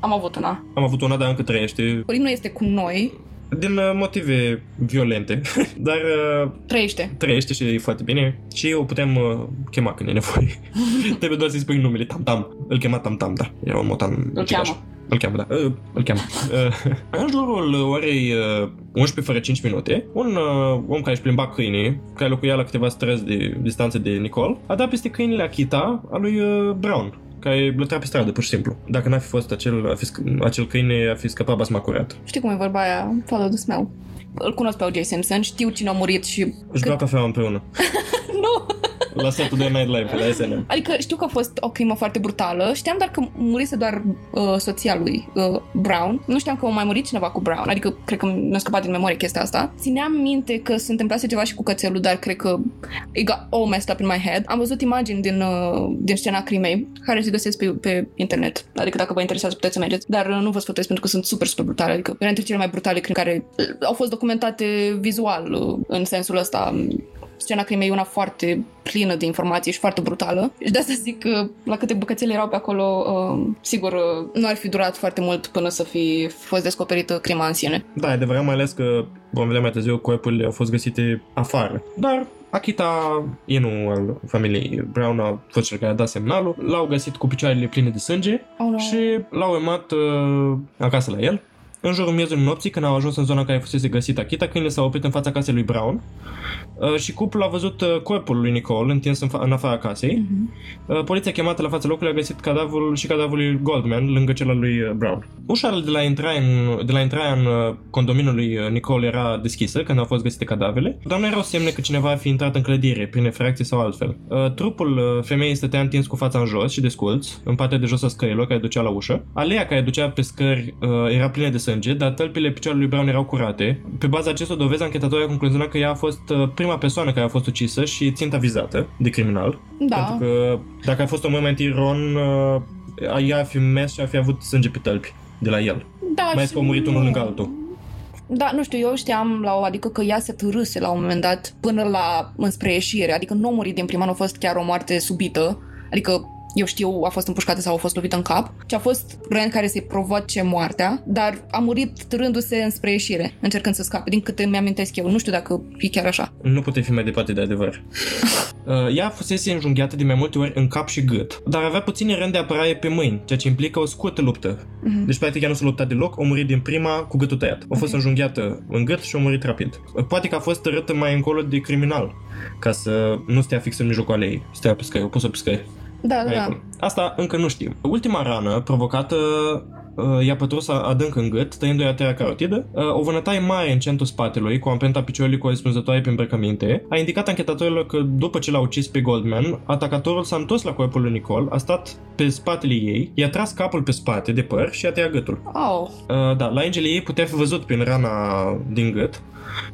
Am avut una. am avut una, dar încă trăiește. Corin nu este cu noi, din uh, motive violente, dar uh, Trăiește. trăiește și e foarte bine și o putem uh, chema când e nevoie. Trebuie doar să-i spui numele Tam Tam. Îl chema Tam Tam, da. Era un motan Îl ucigaș. cheamă. Îl cheamă, da. Uh, îl cheamă. Uh, în jurul orei uh, 11 fără 5 minute, un uh, om care își plimba câinii, care locuia la câteva străzi de distanță de Nicole, a dat peste câinile Akita a lui uh, Brown care blătea pe stradă, pur și simplu. Dacă n-ar fi fost acel, a fi, sc- acel câine, a fi scăpat basma curat. Știi cum e vorba aia? Follow the smell. Îl cunosc pe O.J. Simpson, știu cine a murit și... Își beau cafeaua împreună. nu! La setul de Night Live, la SNM. Adică știu că a fost o crimă foarte brutală. Știam doar că murise doar uh, soția lui uh, Brown. Nu știam că a mai murit cineva cu Brown. Adică cred că mi-a scăpat din memorie chestia asta. Țineam minte că se întâmplase ceva și cu cățelul, dar cred că it got all messed up in my head. Am văzut imagini din, uh, din scena crimei care se găsesc pe, pe internet. Adică dacă vă interesează puteți să mergeți. Dar uh, nu vă sfătuiesc pentru că sunt super, super brutale. Adică una dintre cele mai brutale crime care uh, au fost documentate vizual uh, în sensul ăsta scena crimei e una foarte plină de informații și foarte brutală. Și de asta zic că la câte bucățele erau pe acolo, uh, sigur, uh, nu ar fi durat foarte mult până să fi fost descoperită crima în sine. Da, e adevărat, mai ales că vom vedea mai târziu, corpurile au fost găsite afară. Dar Akita, Inu al familiei Brown a fost cel care a dat semnalul, l-au găsit cu picioarele pline de sânge Oh, no. și l-au emat uh, acasă la el. În jurul miezului nopții, când au ajuns în zona în care fusese găsit Akita, câinele s-a oprit în fața casei lui Brown uh, și cuplul a văzut uh, corpul lui Nicole întins în, fa- în afara casei. Uh, poliția chemată la fața locului a găsit cadavrul și cadavrul lui Goldman lângă cel al lui uh, Brown. Ușa de la intrarea în, de la intrarea în uh, condominiul lui uh, Nicole era deschisă când au fost găsite cadavrele, dar nu erau semne că cineva ar fi intrat în clădire prin efracție sau altfel. Uh, Trupul uh, femeii stătea întins cu fața în jos și desculț, în partea de jos a scărilor care ducea la ușă. Aleea care ducea pe scări uh, era plină de sânge, dar tălpile picioarelor lui Brown erau curate. Pe baza acestor dovezi, anchetatorii au concluzionat că ea a fost uh, prima persoană care a fost ucisă și ținta vizată de criminal. Da. Pentru că dacă a fost un moment Ron, uh, ea ar fi mers și ar fi avut sânge pe tălpi de la el. da, Mai ales și că au murit unul nu- lângă altul. Da, nu știu, eu știam la o, adică că ea se târâse la un moment dat până la înspre ieșire, adică nu a murit din prima, nu a fost chiar o moarte subită, adică eu știu, a fost împușcată sau a fost lovită în cap, ci a fost Brand care să-i provoace moartea, dar a murit târându-se înspre ieșire, încercând să scape, din câte mi-amintesc eu. Nu știu dacă e chiar așa. Nu putea fi mai departe de adevăr. Uh, Ea fusese înjunghiată de mai multe ori în cap și gât, dar avea puține rând de apărare pe mâini, ceea ce implică o scurtă luptă. Mhm. Deci, practic, ea nu s-a luptat deloc, a murit din prima cu gâtul tăiat. A fost înjunghiată în gât și a murit rapid. Uh, Poate că a fost tărâtă mai încolo de criminal, ca să nu stea fix în mijlocul aleei. Stea pe scări, o pus-o pe scări. Da, da, Mai da. acolo. Asta încă nu știm. Ultima rană provocată uh, i-a pătros adânc în gât, tăindu-i arteria carotidă. Uh, o vânătaie mare în centrul spatelui, cu amprenta piciorului corespunzătoare pe îmbrăcăminte, a indicat anchetatorilor că după ce l-a ucis pe Goldman, atacatorul s-a întors la corpul lui Nicole, a stat pe spatele ei, i-a tras capul pe spate de păr și a tăiat gâtul. Oh, Uh, da, la ingele ei putea fi văzut prin rana din gât.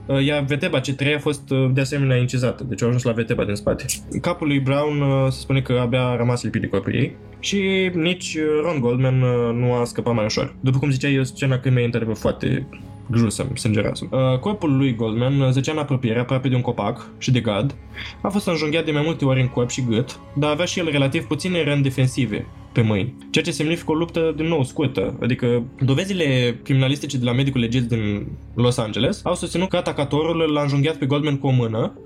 Uh, iar veteba C3 a fost uh, de asemenea incizată, deci a ajuns la veteba din spate. Capul lui Brown uh, se spune că abia a rămas lipit de corpul ei și nici uh, Ron Goldman uh, nu a scăpat mai ușor. După cum ziceai, e o scenă că e într foarte grusă, sângeroasă. Uh, corpul lui Goldman uh, zăcea în apropiere, aproape de un copac și de gard. A fost înjunghiat de mai multe ori în corp și gât, dar avea și el relativ puține răni defensive pe mâini, ceea ce semnifică o luptă din nou scurtă, adică dovezile criminalistice de la medicul legist din Los Angeles au susținut că atacatorul l-a înjunghiat pe Goldman cu o mână,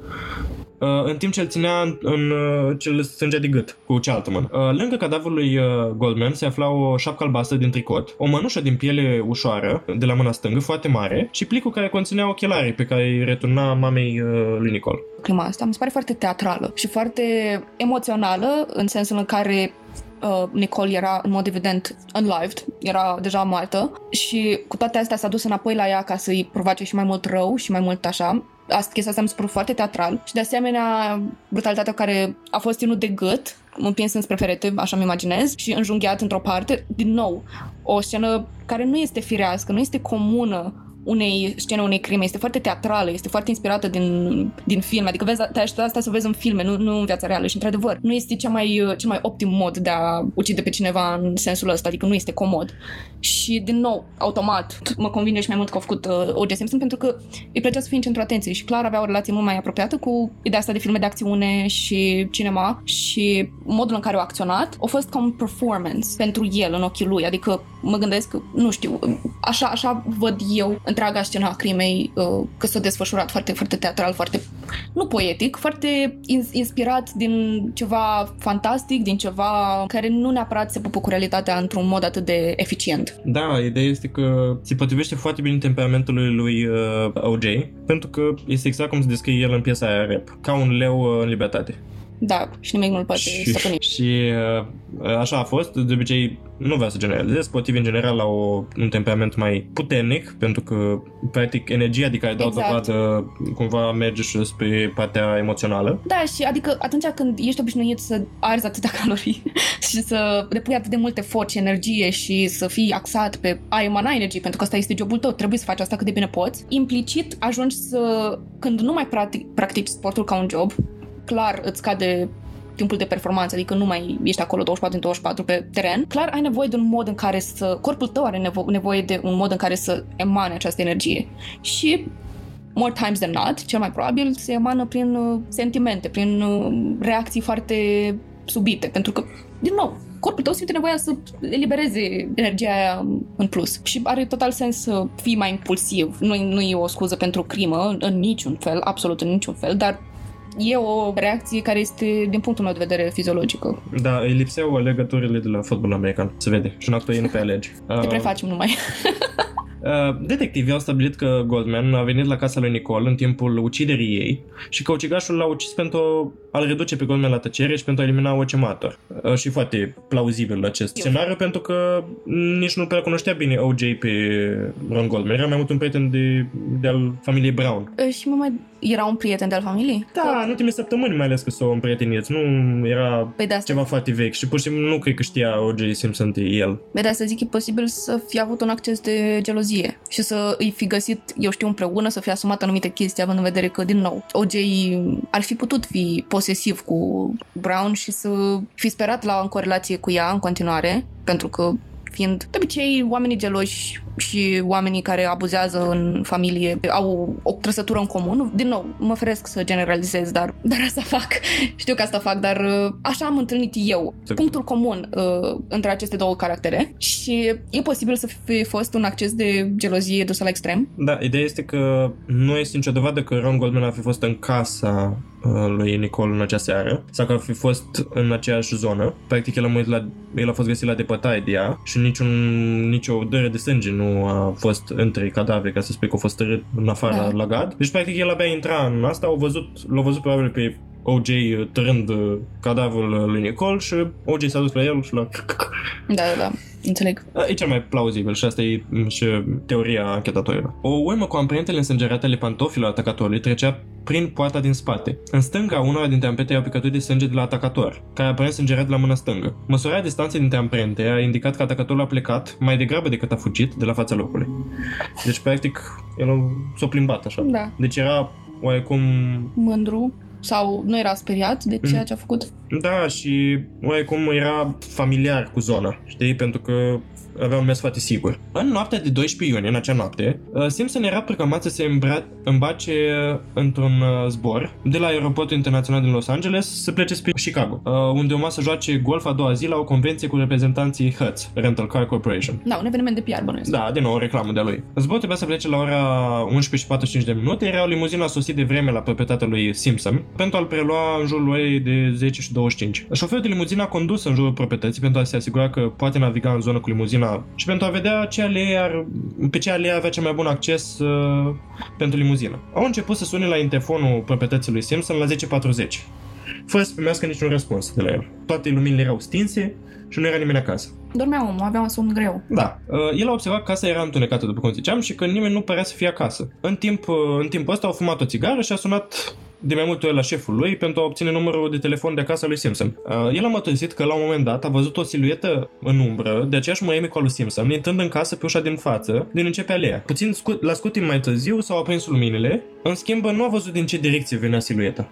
uh, în timp ce îl ținea în, în uh, ce îl strângea de gât cu cealaltă mână. Uh, Lângă cadavrul lui uh, Goldman se afla o șapcă albastră din tricot, o mănușă din piele ușoară de la mâna stângă, foarte mare, și plicul care conținea ochelarii pe care îi returna mamei uh, lui Nicole. clima asta mi se pare foarte teatrală și foarte emoțională în sensul în care uh, Nicole era în mod evident unlived, era deja moartă și cu toate astea s-a dus înapoi la ea ca să-i provoace și mai mult rău și mai mult așa. Asta, chestia asta mi se pare foarte teatral și de asemenea brutalitatea care a fost ținut de gât împins înspre perete, așa mi imaginez, și înjunghiat într-o parte. Din nou, o scenă care nu este firească, nu este comună unei scene unei crime. Este foarte teatrală, este foarte inspirată din, din film. Adică vezi, te aștepta asta să o vezi în filme, nu, nu în viața reală. Și într-adevăr, nu este cea mai, cel mai optim mod de a ucide pe cineva în sensul ăsta, adică nu este comod. Și din nou, automat, mă convine și mai mult că a făcut uh, O.J. Simpson pentru că îi plăcea să fie în centrul atenției și clar avea o relație mult mai apropiată cu ideea asta de filme de acțiune și cinema și modul în care a acționat a fost ca un performance pentru el în ochii lui, adică mă gândesc, nu știu, așa, așa văd eu întreaga scena a crimei, uh, că s-a desfășurat foarte, foarte teatral, foarte, nu poetic, foarte inspirat din ceva fantastic, din ceva care nu neapărat se pupă cu realitatea într-un mod atât de eficient. Da, ideea este că se potrivește foarte bine temperamentului lui uh, OJ, pentru că este exact cum se descrie el în piesa aia rap, ca un leu uh, în libertate. Da, și nimic nu-l poate și, stăpâni. Și uh, așa a fost, de obicei nu vreau să generalizez, sportivi în general au un temperament mai puternic, pentru că, practic, energia de care dau exact. dovadă cumva merge și spre partea emoțională. Da, și adică atunci când ești obișnuit să arzi atâtea calorii și să depui atât de multe efort și energie și să fii axat pe a emana energie, pentru că asta este jobul tău, trebuie să faci asta cât de bine poți, implicit ajungi să, când nu mai practic, practici sportul ca un job, clar îți scade timpul de performanță, adică nu mai ești acolo 24 în 24 pe teren, clar ai nevoie de un mod în care să, corpul tău are nevo- nevoie de un mod în care să emane această energie. Și more times than not, cel mai probabil se emană prin uh, sentimente, prin uh, reacții foarte subite, pentru că, din nou, corpul tău simte nevoia să elibereze energia aia în plus. Și are total sens să fii mai impulsiv. Nu, nu e o scuză pentru crimă, în niciun fel, absolut în niciun fel, dar e o reacție care este, din punctul meu de vedere, fiziologică. Da, îi lipseau legăturile de la fotbal american, se vede. Și în actul ei nu pe alegi. Te uh, prefacem numai. Uh, detectivii au stabilit că Goldman a venit la casa lui Nicole în timpul uciderii ei și că ucigașul l-a ucis pentru a-l reduce pe Goldman la tăcere și pentru a elimina orice martor. Uh, și foarte plauzibil acest Eu. scenariu pentru că nici nu prea cunoștea bine OJ pe Ron Goldman. Era mai mult un prieten de, de al familiei Brown. Uh, și mă mai era un prieten de-al familiei? Da, în ultimele săptămâni mai ales că s-au împrietenit. Nu era păi de ceva foarte vechi și pur și simplu nu cred că știa O.J. Simpson de el. Păi de asta zic, e posibil să fi avut un acces de gelozie și să îi fi găsit, eu știu, împreună, să fi asumat anumite chestii, având în vedere că, din nou, O.J. ar fi putut fi posesiv cu Brown și să fi sperat la o corelație cu ea în continuare, pentru că fiind de obicei oamenii geloși și oamenii care abuzează în familie au o trăsătură în comun. Din nou, mă feresc să generalizez, dar, dar asta fac. Știu că asta fac, dar uh, așa am întâlnit eu. Punctul comun uh, între aceste două caractere și e posibil să fi fost un acces de gelozie dus la extrem. Da, ideea este că nu este nicio dovadă că Ron Goldman a fi fost în casa uh, lui Nicole în acea seară sau că a fi fost în aceeași zonă. Practic el a, la, el a fost găsit la depătaie de ea și niciun, nicio dără de sânge nu a fost între cadavre, ca să spui că a fost tărât în afară da. la gard. Deci, practic, el abia intra în asta, au văzut, l-au văzut probabil pe OJ tărând cadavrul lui Nicole și OJ s-a dus la el și l-a... Da, da, da. Înțeleg. E cel mai plauzibil și asta e și teoria anchetatorilor. O urmă cu amprentele însângerate ale pantofilor atacatorului trecea prin poarta din spate. În stânga, unora dintre amprente au picături de sânge de la atacator, care a apărut sângerat de la mâna stângă. Măsurarea distanței dintre amprente a indicat că atacatorul a plecat mai degrabă decât a fugit de la fața locului. Deci, practic, el s-a plimbat așa. Da. Deci era oarecum... Mândru sau nu era speriat de ceea ce a făcut? Da, și oarecum era familiar cu zona, știi? Pentru că avea un mers foarte sigur. În noaptea de 12 iunie, în acea noapte, uh, Simpson era programat să se îmbra- îmbace într-un uh, zbor de la aeroportul internațional din Los Angeles să plece spre Chicago, uh, unde urma să joace golf a doua zi la o convenție cu reprezentanții Hertz, Rental Car Corporation. Da, un eveniment de PR bănuiesc. Da, din nou o reclamă de-a lui. Zborul trebuia să plece la ora 11 și 45 de minute, era o limuzină a sosit de vreme la proprietatea lui Simpson pentru a-l prelua în jurul orei de 10 și 25. Șoferul de limuzină a condus în jurul proprietății pentru a se asigura că poate naviga în zonă cu limuzina zona și pentru a vedea ce alee ar, pe ce alee avea cel mai bun acces uh, pentru limuzină. Au început să sune la interfonul proprietății lui Simpson la 10.40, fără să primească niciun răspuns de la el. Toate luminile erau stinse și nu era nimeni acasă. Dormea omul, avea un somn greu. Da. Uh, el a observat că casa era întunecată, după cum ziceam, și că nimeni nu părea să fie acasă. În, timp, uh, în timpul ăsta au fumat o țigară și a sunat de mai multe ori la șeful lui pentru a obține numărul de telefon de acasă lui Simpson. Uh, el a mărturisit că la un moment dat a văzut o siluetă în umbră de aceeași mărime cu lui Simpson, intrând în casă pe ușa din față, din începe alea. Puțin scut, la scurt timp mai târziu s-au aprins luminile, în schimb nu a văzut din ce direcție venea silueta.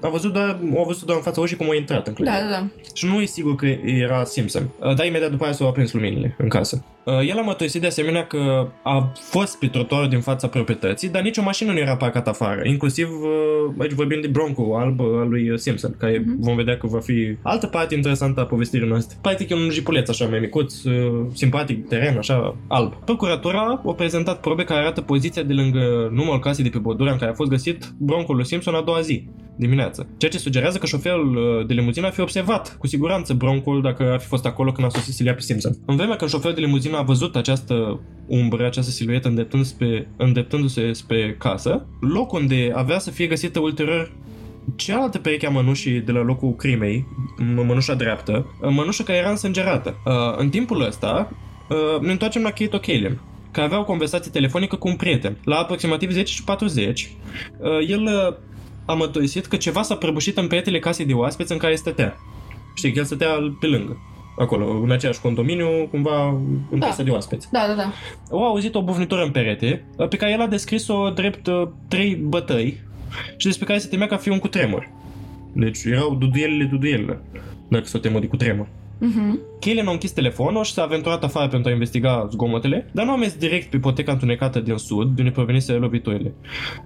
a văzut doar, a văzut doar în fața ușii cum a intrat în Da, clădire. da, da. Și nu e sigur că era Simpson. Uh, Dar imediat după aia s-au aprins luminile în casă. Uh, El a mărturisit de asemenea că a fost pe trotuarul din fața proprietății, dar nicio mașină nu era parcată afară. Inclusiv, uh, aici vorbim de Bronco alb al lui Simpson, care Mhm. vom vedea că va fi altă parte interesantă a povestirii noastre. Practic e un jipuleț așa mai micuț, uh, simpatic, teren, așa, alb. Procuratura a prezentat probe care arată poziția de lângă numărul casei de pe bordura în care a fost găsit Bronco lui Simpson a doua zi dimineață. Ceea ce sugerează că șoferul uh, de limuzină a fi observat cu siguranță Broncoul dacă ar fi fost acolo când a sosit să-l ia pe Simpson. În vremea când șoferul de limuzină a văzut această umbră, această siluetă îndreptându-se, spre, îndreptându-se spre casă, locul unde avea să fie găsită ulterior cealaltă pereche a mănușii de la locul crimei, m- mănușa dreaptă, mănușa care era însângerată. Uh, În timpul ăsta, uh, ne întoarcem la Kate O'Callaghan care avea o conversație telefonică cu un prieten. La aproximativ 10 și 40, uh, el uh, a mărturisit că ceva s-a prăbușit în peretele casei de oaspeți în care stătea. Știi, că el stătea pe lângă, acolo, în aceeași condominiu, cumva în Da. casa de oaspeți. Da, da, da. Au auzit o bufnitură în perete, pe care el a descris-o drept uh, trei bătăi și despre care se temea că a fi un cutremur. Deci erau duduielile, duduielile, dacă s-o temă de cutremur. Mhm. Kaylin a închis telefonul și s-a aventurat afară pentru a investiga zgomotele, dar nu a mers direct pe poteca întunecată din sud, de unde proveniseră loviturile.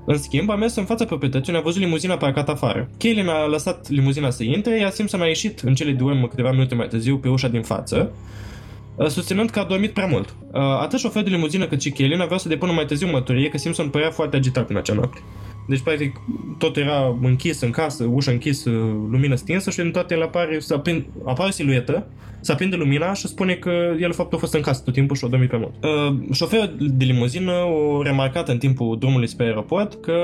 În schimb, a mers în fața proprietății unde a văzut limuzina parcată afară. Kaylin a lăsat limuzina să intre, iar Simpson a ieșit în cele de urmă câteva minute mai târziu pe ușa din față, uh, susținând că a dormit prea mult. Uh, Atât șoferul de limuzină cât și Kaylin aveau să depună mai târziu mărturie că Simpson părea foarte agitat în acea noapte. Deci, practic, tot era închis în casă, ușa închisă, lumină stinsă și în toate el apare, se aprind, apare o siluetă, se aprinde lumina și spune că el, de fapt, a fost în casă tot timpul și a dormit pe mult. Uh, șoferul de limuzină a remarcat în timpul drumului spre aeroport că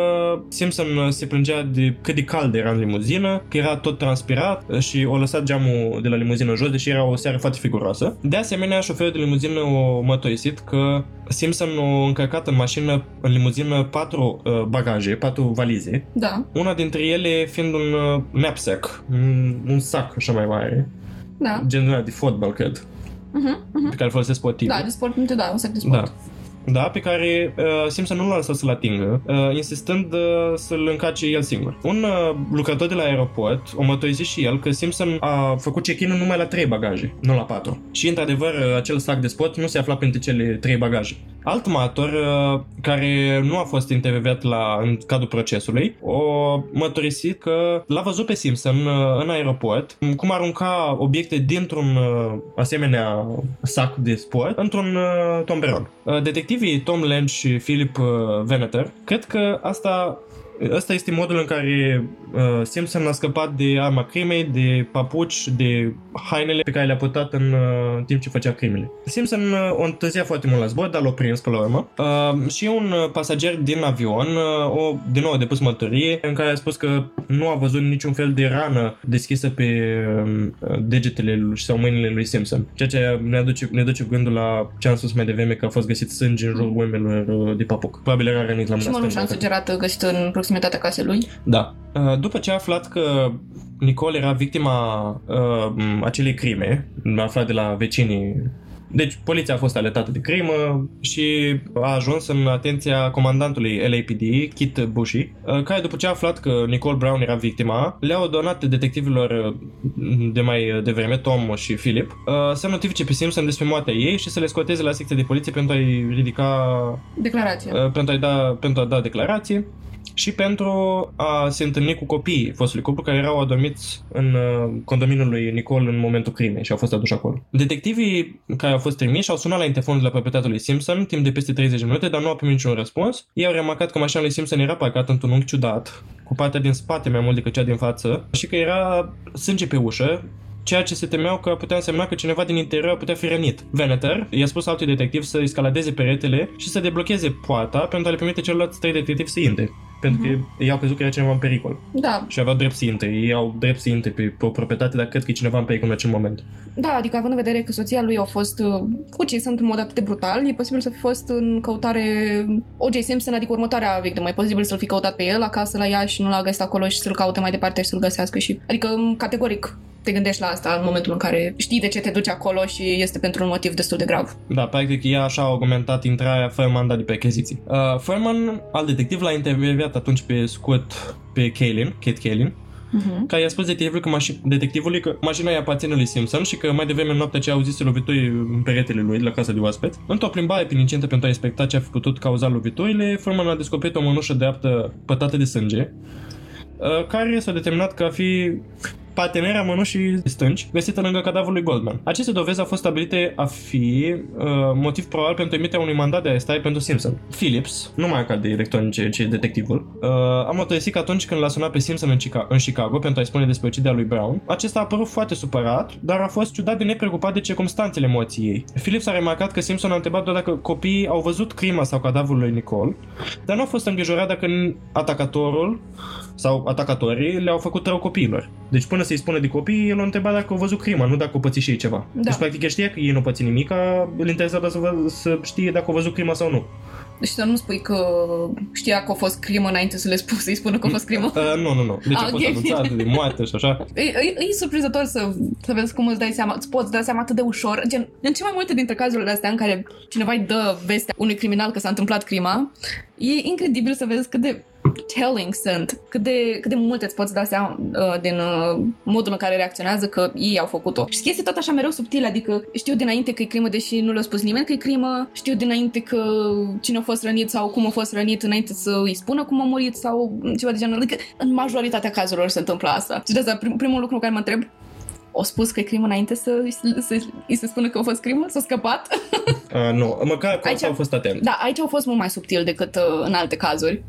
Simpson se plângea de cât de cald era în limuzină, că era tot transpirat uh, și a lăsat geamul de la limuzină jos, deși era o seară foarte figuroasă. De asemenea, șoferul de limuzină a mărturisit că Simpson a încărcat în mașină, în limuzină, patru uh, bagaje, patru valize, Da, una dintre ele fiind un uh, knapsack, un, un sac așa mai mare, da. gen de fotbal, cred, Mhm, mhm. pe care îl folosesc sportiv. Da, de sport, da, un sac de sport. Da. Da, pe care uh, Simpson nu l-a lăsat să-l atingă, uh, insistând uh, să-l încace el singur. Un uh, lucrător de la aeroport o mărturisit și el că Simpson a făcut check-in numai la trei bagaje, nu la patru. Și, într-adevăr, uh, acel sac de sport nu se afla printre cele trei bagaje. Alt martor, uh, care nu a fost intervievat la, în cadrul procesului, o mărturisit că l-a văzut pe Simpson uh, în aeroport, cum arunca obiecte dintr-un uh, asemenea sac de sport într-un uh, tomberon. Uh, Detectivii Tom Lynch și Philip uh, Veneter cred că asta Ăsta este modul în care uh, Simpson a scăpat de arma crimei, de papuci, de hainele pe care le-a purtat în uh, timp ce făcea crimele. Simpson uh, o întârzia foarte mult la zbor, dar l-a prins până la urmă. Uh, și un uh, pasager din avion uh, o, din nou a depus mărturie în care a spus că nu a văzut niciun fel de rană deschisă pe uh, degetele lui sau mâinile lui Simpson. Ceea ce ne aduce, ne duce gândul la ce am spus mai devreme că a fost găsit sânge în jurul urmelor uh, de papuc. Probabil era rănit la Și mâna mănușa stângă. însugerată găsită în proximitatea casei lui. Da. Uh, După ce a aflat că Nicole era victima uh, acelei crime, a aflat de la vecinii deci, poliția a fost alertată de crimă și a ajuns în atenția comandantului LAPD, Kit Bushy, uh, care după ce a aflat că Nicole Brown era victima, le-au donat detectivilor uh, de mai devreme, Tom și Philip, uh, să notifice pe Simpson despre moartea ei și să le scoteze la secția de poliție pentru a-i ridica Declarație. Uh, pentru, a da, pentru a da declarații și pentru a se întâlni cu copiii fostului cuplu care erau adormiți în uh, condominiul lui Nicole în momentul crimei și au fost aduși acolo. Detectivii care au fost trimiși au sunat la interfonul de la proprietatea lui Simpson timp de peste 30 de minute, dar nu au primit niciun răspuns. Ei au remarcat că mașina lui Simpson era parcată într-un unghi ciudat, cu partea din spate mai mult decât cea din față și că era sânge pe ușă, ceea ce se temeau că putea însemna că cineva din interior putea fi rănit. Veneter i-a spus altui detectiv să escaladeze peretele și să deblocheze poarta pentru a le permite celorlalți trei detectivi să intre. Pentru că ei au crezut că era cineva în pericol Da, și aveau drept să intre. Ei au drept să intre pe, pe o proprietate, dar cred că e cineva în pericol în acel moment. da, adică având în vedere că soția lui a fost uh, ucisă într-un mod atât de brutal, e posibil să fi fost în căutare O.J. Simpson, adică următoarea victimă. E posibil să-l fi căutat pe el acasă la ea și nu l-a găsit acolo și să-l caute mai departe și să-l găsească și... Adică, categoric, te gândești la asta în momentul în care știi de ce te duci acolo și este pentru un motiv destul de grav. Da, practic ea așa a argumentat intrarea fără mandat de percheziții. Uh, Furman, alt detectiv, l-a intervievat atunci pe scurt pe Kaylin, Kate Kaylin, Mhm. care i-a spus detectivului că, maș- detectivului că mașina i aparține lui Simpson și că mai devreme în noaptea ce auzise lovituri în peretele lui de la casa de oaspeți. Într-o plimbare prin incentă pentru a inspecta ce a fi putut cauza loviturile, Furman a descoperit o mănușă dreaptă pătată de sânge, uh, care s-a determinat că a fi partenera mănușii stângi, găsită lângă cadavrul lui Goldman. Aceste dovezi au fost stabilite a fi uh, motiv probabil pentru emiterea unui mandat de arestare pentru Simpson. Phillips, nu mai ca director, ci, ci detectivul, uh, a mărturisit că atunci când l-a sunat pe Simpson în, Chica- în Chicago pentru a-i spune despre uciderea lui Brown, acesta a apărut foarte supărat, dar a fost ciudat de nepreocupat de circumstanțele morții ei. Phillips a remarcat că Simpson a întrebat doar dacă copiii au văzut crima sau cadavrul lui Nicole, dar nu a fost îngrijorat dacă atacatorul sau atacatorii le-au făcut rău copiilor. Deci până să-i spună de copii, el a întrebat dacă au văzut crima, nu dacă au pățit și ei ceva. Da. Deci practic el știa că ei nu pățit nimic, îl interesa doar să, vă, să știe dacă au văzut crima sau nu. Deci să nu spui că știa că a fost crimă înainte să le spun, să-i spună că a fost crimă. Uh, nu, nu, nu. Deci Ah, a fost ok. anunțat de moarte și așa. E, e, e surprinzător să, să vezi cum îți dai seama, îți poți da seama atât de ușor. Gen, în ce mai multe dintre cazurile astea în care cineva îi dă vestea unui criminal că s-a întâmplat crima, e incredibil să vezi cât de telling sunt, cât de, cât de mult îți poți da seama uh, din uh, modul în care reacționează că ei au făcut-o. Și chestii tot așa mereu subtile, adică știu dinainte că e crimă, deși nu le-a spus nimeni că e crimă, știu dinainte că cine a fost rănit sau cum a fost rănit înainte să îi spună cum a murit sau ceva de genul. Adică în majoritatea cazurilor se întâmplă asta. Și de asta prim, primul lucru care mă întreb, o spus că e crimă înainte să, să, să îi se spună că a fost crimă? S-a scăpat? Uh, nu, măcar cu Aici- asta au fost atenți. da, aici au fost mult mai subtil decât uh, în alte cazuri.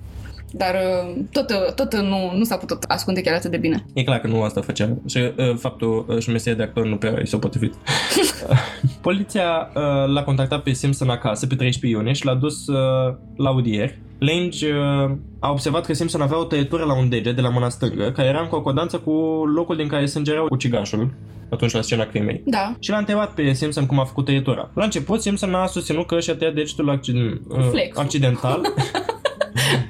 Dar uh, tot, uh, tot uh, nu, nu s-a putut ascunde chiar atât de bine. E clar că nu asta făcea. Și uh, faptul uh, și meseria de actor nu prea i s-a potrivit. Poliția uh, l-a contactat pe Simpson acasă pe 13 iunie și l-a dus uh, la audieri. Lange uh, a observat că Simpson avea o tăietură la un deget de la mâna stângă, care era în concordanță cu locul din care sângereau ucigașul atunci la scena crimei. Da. Și l-a întrebat pe Simpson cum a făcut tăietura. La început, Simpson a susținut că și-a tăiat degetul acciden- uh, Flexul. accidental Uh, și-a,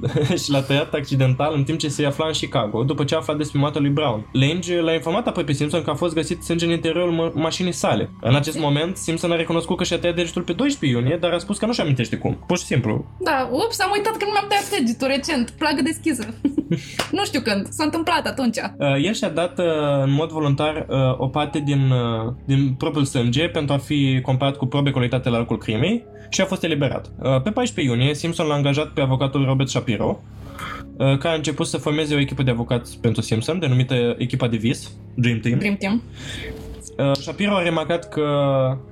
și l-a tăiat accidental în timp ce se afla în Chicago, după ce a aflat despre moartea lui Brown. Lange l-a informat apoi pe Simpson că a fost găsit sânge în interiorul ma- mașinii sale. În acest moment, Simpson a recunoscut că și-a tăiat degetul pe 12 iunie, dar a spus că nu-și amintește cum. Pur și simplu. Da, ups, am uitat că nu mi-am tăiat degetul recent. Plagă deschisă. nu știu când. S-a întâmplat atunci. Uh, el și-a dat uh, în mod voluntar uh, o parte din, uh, din propriul sânge pentru a fi comparat cu probe colectate la locul crimei și a fost eliberat. Uh, pe 14 iunie, Simpson l-a angajat pe avocatul Robert Shapiro, uh, care a început să formeze o echipă de avocați pentru Simpson, denumită echipa de vis, Dream Team. Dream Team. Uh, Shapiro a remarcat că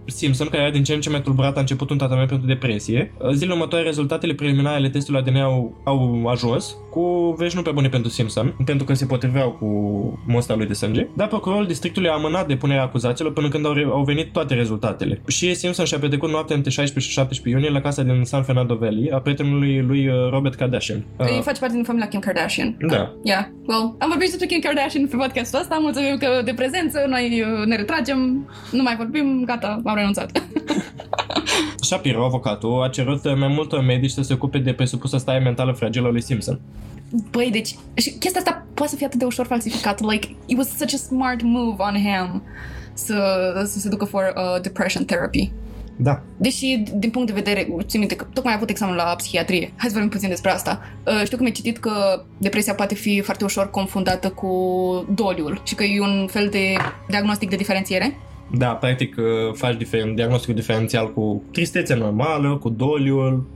Simpson, care era din ce în ce mai tulburat, a început un tratament pentru depresie. Uh, Zilele următoare, rezultatele preliminare ale testului ADN au, au ajuns, cu vești nu pe bune pentru Simpson, pentru că se potriveau cu mostra lui de sânge. Dar procurorul districtului a amânat depunerea acuzațiilor până când au, re- au venit toate rezultatele. Și Simpson și-a petrecut noaptea între 16 și 17 iunie la casa din San Fernando Valley a prietenului lui uh, Robert Kardashian. Uh. Uh, Face parte din familia Kim Kardashian. da. Yeah, well, am vorbit despre Kim Kardashian pe podcastul ăsta, mulțumim că de prezență, noi uh, ne retragem, nu mai vorbim, gata, am renunțat. Shapiro, avocatul, a cerut uh, mai multor medici să se ocupe de presupusă stare mentală fragilă a lui Simpson. Băi, deci, și chestia asta poate să fie atât de ușor falsificat, like, it was such a smart move on him să, să se ducă for uh, depression therapy. Da. Deși, din punct de vedere, țin minte că tocmai am avut examen la psihiatrie. Hai să vorbim puțin despre asta. Uh, știu că mi-ai citit că depresia poate fi foarte ușor confundată cu doliul și că e un fel de diagnostic de diferențiere. Da, practic uh, faci diferen, diagnosticul diferențial cu tristețea normală, cu doliul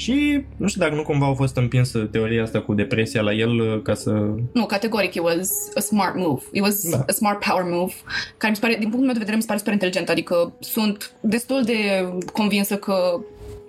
și nu știu dacă nu cumva au fost împinsă teoria asta cu depresia la el uh, ca să... Nu, categoric, it was a smart move. It was Da. a smart power move, care mi se pare, din punctul meu de vedere, mi se pare super inteligent. Adică sunt destul de convinsă că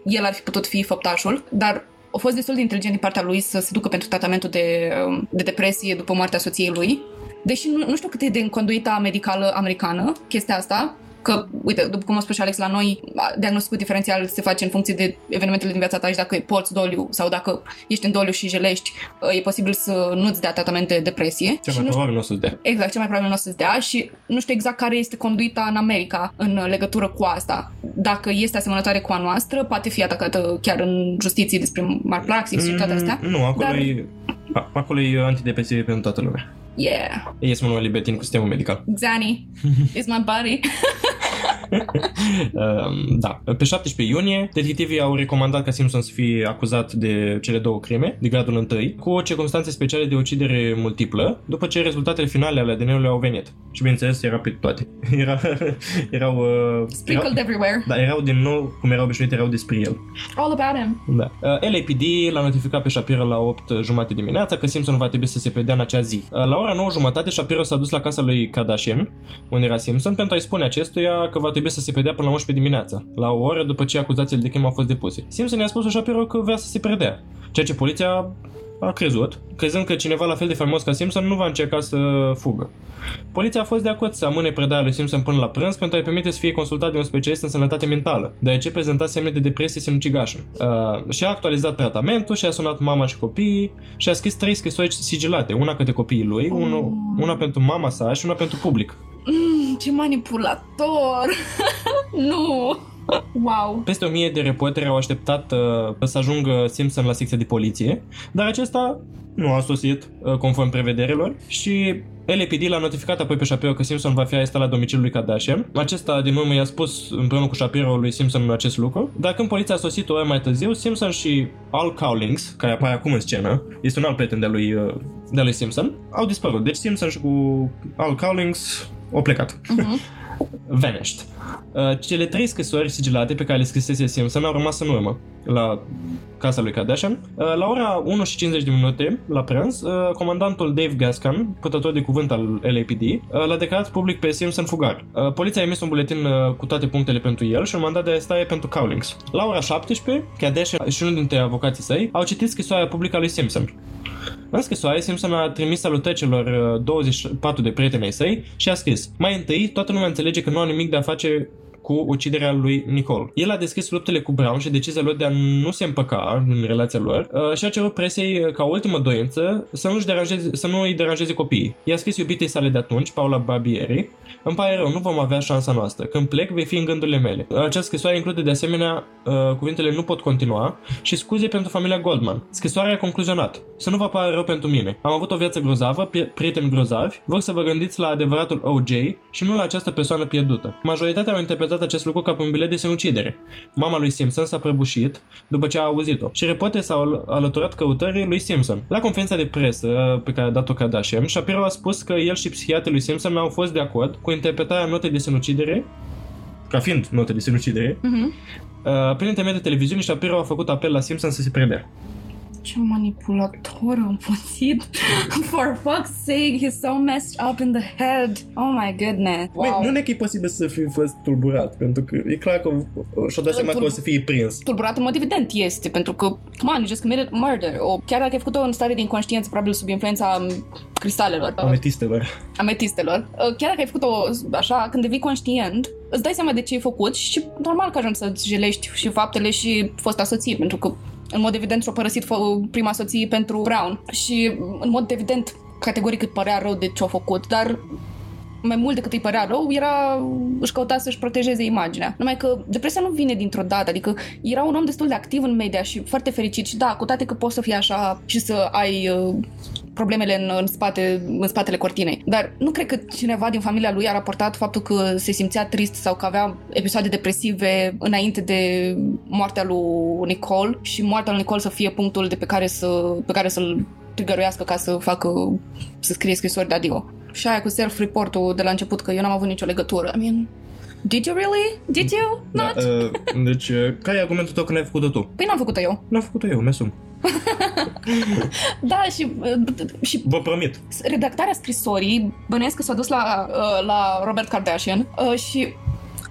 el ar fi putut fi făptașul, dar a fost destul de inteligent din partea lui să se ducă pentru tratamentul de, um, de depresie după moartea soției lui. Deși nu, nu știu cât e de în conduita medicală americană chestia asta, că, uite, după cum a spus și Alex, la noi a, diagnosticul diferențial se face în funcție de evenimentele din viața ta și dacă poți doliu sau dacă ești în doliu și jelești, e posibil să nu-ți dea tratament de depresie. Cel și mai nu știu, probabil nu o să-ți dea. exact, cel mai probabil nu o să-ți dea și nu știu exact care este conduita în America în legătură cu asta. Dacă este asemănătoare cu a noastră, poate fi atacată chiar în justiție despre malpraxis și toate astea. Mm, Nu, acolo Dar- e... a- Acolo e antidepresiv pentru toată lumea. Yeah, Ei sunt mai libertin cu sistemul medical. Xani is my buddy. Um, da. Pe 17 iunie, detectivii au recomandat ca Simpson să fie acuzat de cele două crime, de gradul întâi, cu circunstanțe speciale de ucidere multiplă, după ce rezultatele finale ale ADN-ului au venit. Și bineînțeles, era pe toate. Era, erau... Uh, Sprinkled erau, everywhere. da, erau din nou, cum erau obișnuite, erau despre el. All about him. Da. Uh, LAPD l-a notificat pe Shapiro la 8 jumate dimineața că Simpson va trebui să se predea în acea zi. Uh, la ora 9 jumătate, Shapiro s-a dus la casa lui Kardashian, unde era Simpson, pentru a-i spune acestuia că va trebui să se predea până la 11 dimineața, la o oră după ce acuzațiile de crimă au fost depuse. Simpson i-a spus lui Shapiro că vrea să se predea, ceea ce poliția a crezut, crezând că cineva la fel de faimos ca Simpson nu va încerca să fugă. Poliția a fost de acord să amâne predarea lui Simpson până la prânz pentru a-i permite să fie consultat de un specialist în sănătate mentală, deoarece prezenta semne de depresie sinucigașă. Uh, și a actualizat tratamentul și a sunat mama și copiii și a scris trei scrisori sigilate, una către copiii lui, unu, una pentru mama sa și una pentru public. Mm, ce manipulator! nu! Wow! Peste o mie de reporteri au așteptat uh, să ajungă Simpson la secția de poliție, dar acesta nu a sosit uh, conform prevederilor și LAPD l-a notificat apoi pe Shapiro că Simpson va fi arestat la domiciliul lui Kardashian. Acesta din urmă i-a spus împreună cu Shapiro lui Simpson acest lucru, dar când poliția a sosit o oră mai târziu, Simpson și Al Cowlings, care apare acum în scenă, este un alt prieten de lui, uh, de lui Simpson, au dispărut. Deci Simpson și cu Al Cowlings au plecat. Uh-huh. Vanished. Uh, cele trei scrisori sigilate pe care le scrisese Simpson au rămas în urmă la casa lui Kardashian. Uh, la ora 1 și 50 de minute, la prânz, uh, comandantul Dave Gascan, purtător de cuvânt al LAPD, uh, l-a declarat public pe Simpson fugar. Uh, poliția a emis un buletin uh, cu toate punctele pentru el și un mandat de arestare pentru Cowlings. La ora 17, Kardashian și unul dintre avocații săi au citit scrisoarea publică a lui Simpson. În scrisoare, Simpson a trimis salutări celor uh, 24 de prieteni ai săi și a scris Mai întâi, toată lumea înțelege că nu au nimic de a face cu uciderea lui Nicole. El a descris luptele cu Brown și decizia lor de a nu se împăca în relația lor uh, și a cerut presiei uh, ca ultimă doință să nu, deranjeze, să nu îi deranjeze copiii. I-a scris iubitei sale de atunci, Paula Barbieri, îmi pare rău, nu vom avea șansa noastră. Când plec, vei fi în gândurile mele. Această scrisoare include de asemenea uh, cuvintele nu pot continua și scuze pentru familia Goldman. Scrisoarea a concluzionat. Să nu vă pară rău pentru mine. Am avut o viață grozavă, pri- prieteni grozavi, vor să vă gândiți la adevăratul OJ și nu la această persoană pierdută. Majoritatea au interpretat acest lucru ca pe un bilet de sinucidere. Mama lui Simpson s-a prăbușit după ce a auzit-o și reporterii s-au al- alăturat căutării lui Simpson. La conferința de presă uh, pe care a dat-o Kardashian, Shapiro a spus că el și psihiatrii lui Simpson au fost de acord cu interpretarea notei de sinucidere ca fiind note de sinucidere, Uh-huh. uh, prin intermediul televiziunii Shapiro a făcut apel la Simpson să se predea. Ce manipulator împuțit. For fuck's sake, he's so messed up in the head. Oh my goodness. Wow. Nu e că e posibil să fi fost tulburat, pentru că e clar că și-a dat seama că o să fie prins. tulburat în mod evident este, pentru că, come on, you just committed murder. O, chiar dacă ai făcut-o în stare de inconștiență, probabil sub influența um, cristalelor, uh, Ametistelor. ametistelor, uh, chiar dacă ai făcut-o așa, când devii conștient, îți dai seama de ce ai făcut și normal că ajungi să-ți jelești și faptele și fosta soție, pentru că în mod evident și-a părăsit fă- prima soție pentru Brown și în mod evident categoric îți părea rău de ce a făcut, dar mai mult decât îi părea rău, era, își căuta să-și protejeze imaginea. Numai că depresia nu vine dintr-o dată, adică era un om destul de activ în media și foarte fericit și da, cu toate că poți să fii așa și să ai uh, problemele în, în, spate, în spatele cortinei. Dar nu cred că cineva din familia lui a raportat faptul că se simțea trist sau că avea episoade depresive înainte de moartea lui Nicole și moartea lui Nicole să fie punctul de pe care, să, pe care să-l trigăruiască ca să facă, să scrie scrisori de adio. Și aia cu self-report-ul de la început, că eu n-am avut nicio legătură. I mean, did you really? Did you? Not? Da, uh, deci, uh, care e argumentul tău că n-ai făcut-o tu? Păi n-am făcut-o eu. N-am făcut-o eu, mi-asum. Da, și, uh, și Vă promit. redactarea scrisorii, bănuiesc că s-a dus la, uh, la Robert Kardashian uh, și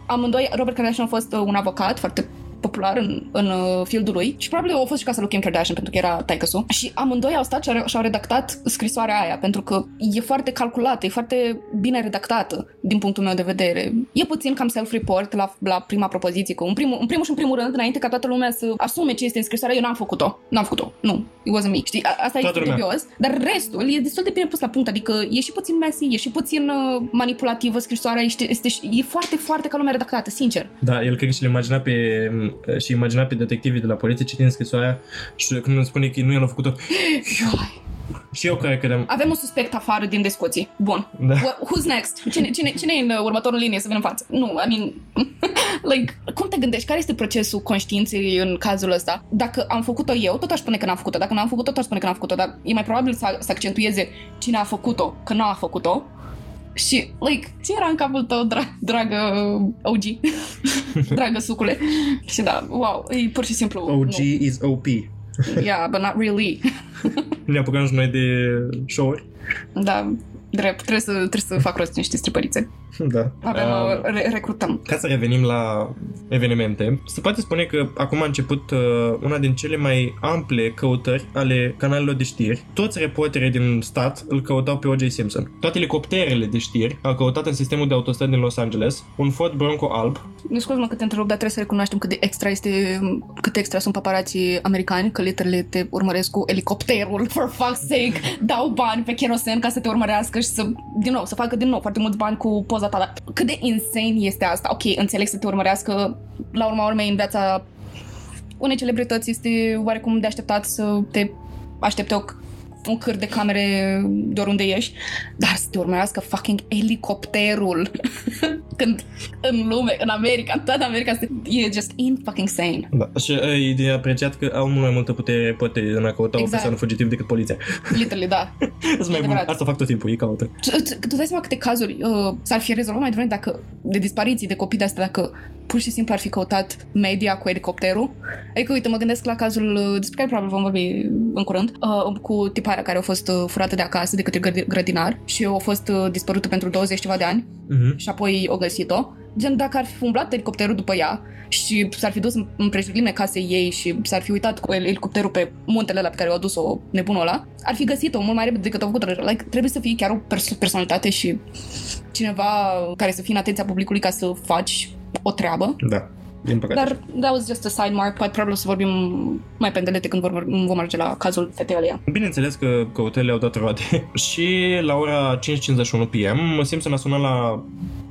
amândoi, Robert Kardashian a fost uh, un avocat foarte popular în, în uh, fieldul lui și probabil a fost și casa lui Kim Kardashian pentru că era taică și amândoi au stat și au, și-au redactat scrisoarea aia pentru că e foarte calculată, e foarte bine redactată din punctul meu de vedere. E puțin cam self-report la, la prima propoziție, că în primul, în primul și în primul rând, înainte ca toată lumea să asume ce este în scrisoare, eu n-am făcut-o. N-am făcut-o. Nu. It wasn't me. Știi, a- asta Toată e lumea. dubios, dar restul e destul de bine pus la punct, adică e și puțin messy, e și puțin uh, manipulativă scrisoarea, este, este, e foarte, foarte ca lumea redactată, sincer. Da, el cred că și-l imagina pe, și imagina pe detectivii de la poliție citind scrisoarea și când îmi spune că nu el a făcut-o, Ai, Și eu cred că de... Avem un suspect afară din discuții. Bun. Da. Wh- Who's next? Cine, cine, cine e în uh, următorul linie să vină în față? Nu, I mean... like, cum te gândești? Care este procesul conștiinței în cazul ăsta? Dacă am făcut-o eu, tot aș spune că n-am făcut-o. Dacă n-am făcut-o, tot aș spune că n-am făcut-o. Dar e mai probabil să, să accentueze cine a făcut-o, că n-a făcut-o. Și, like, ce era în capul tău, dra- dragă OG? dragă sucule. și da, wow, e pur și simplu... OG is OP. Nu. Yeah, but not really. Ne apucăm și noi de show-uri. da, drept. Trebuie să, trebuie să fac rost niște stripărițe. Da. Avem, Uh, uh, re- recrutăm. Ca să revenim la evenimente, se poate spune că acum a început uh, una din cele mai ample căutări ale canalelor de știri. Toți reporterii din stat îl căutau pe O.J. Simpson. Toate elicopterele de știri au căutat în sistemul de autostrăzi din Los Angeles un Ford Bronco alb. Ne scuz mă că te întrerup, dar trebuie să recunoaștem cât de extra este, cât extra sunt paparații americani, că literele te urmăresc cu elicopterul, for fuck's sake, dau bani pe kerosen ca să te urmărească și să, din nou, să facă din nou foarte mulți bani cu poza ta. Dar cât de insane este asta? Ok, înțeleg să te urmărească, la urma urmei, în viața unei celebrități este oarecum de așteptat să te aștepte o un câr de camere de oriunde ești, dar să te urmărească fucking elicopterul când în lume, în America, în toată America, e just in fucking sane. Da. Și uh, e de apreciat că au mult mai multă putere reporterii în a căuta o Exact. persoană fugitiv decât poliția. Literally, da. Sunt mai bun. adevărat. Asta fac tot timpul, ei caută. Tu tu- tu dai seama câte cazuri uh, s-ar fi rezolvat mai devreme dacă, de dispariții, de copii de astea, dacă pur și simplu ar fi căutat media cu elicopterul. Adică, uite, mă gândesc la cazul uh, despre care probabil vom vorbi în curând, uh, cu tiparea care a fost uh, furată de acasă de către grădi- grădinar și a fost uh, dispărută pentru 20 ceva de ani Mhm. și apoi o găsit-o. Gen, dacă ar fi umblat elicopterul după ea și s-ar fi dus în- în prejurimile casei ei și s-ar fi uitat cu el- elicopterul pe muntele ăla pe care o adus-o nebunul ăla, ar fi găsit-o mult mai repede decât a făcut like, Trebuie să fii chiar o perso- personalitate și cineva care să fie în atenția publicului ca să faci o treabă. Da. Din păcate. Dar that was just a side mark. Poate probabil o să vorbim mai pendelete când vom, vom merge la cazul fetei alea. Bineînțeles că căutările au dat roade și la ora 5.51 PM Simpson a sunat la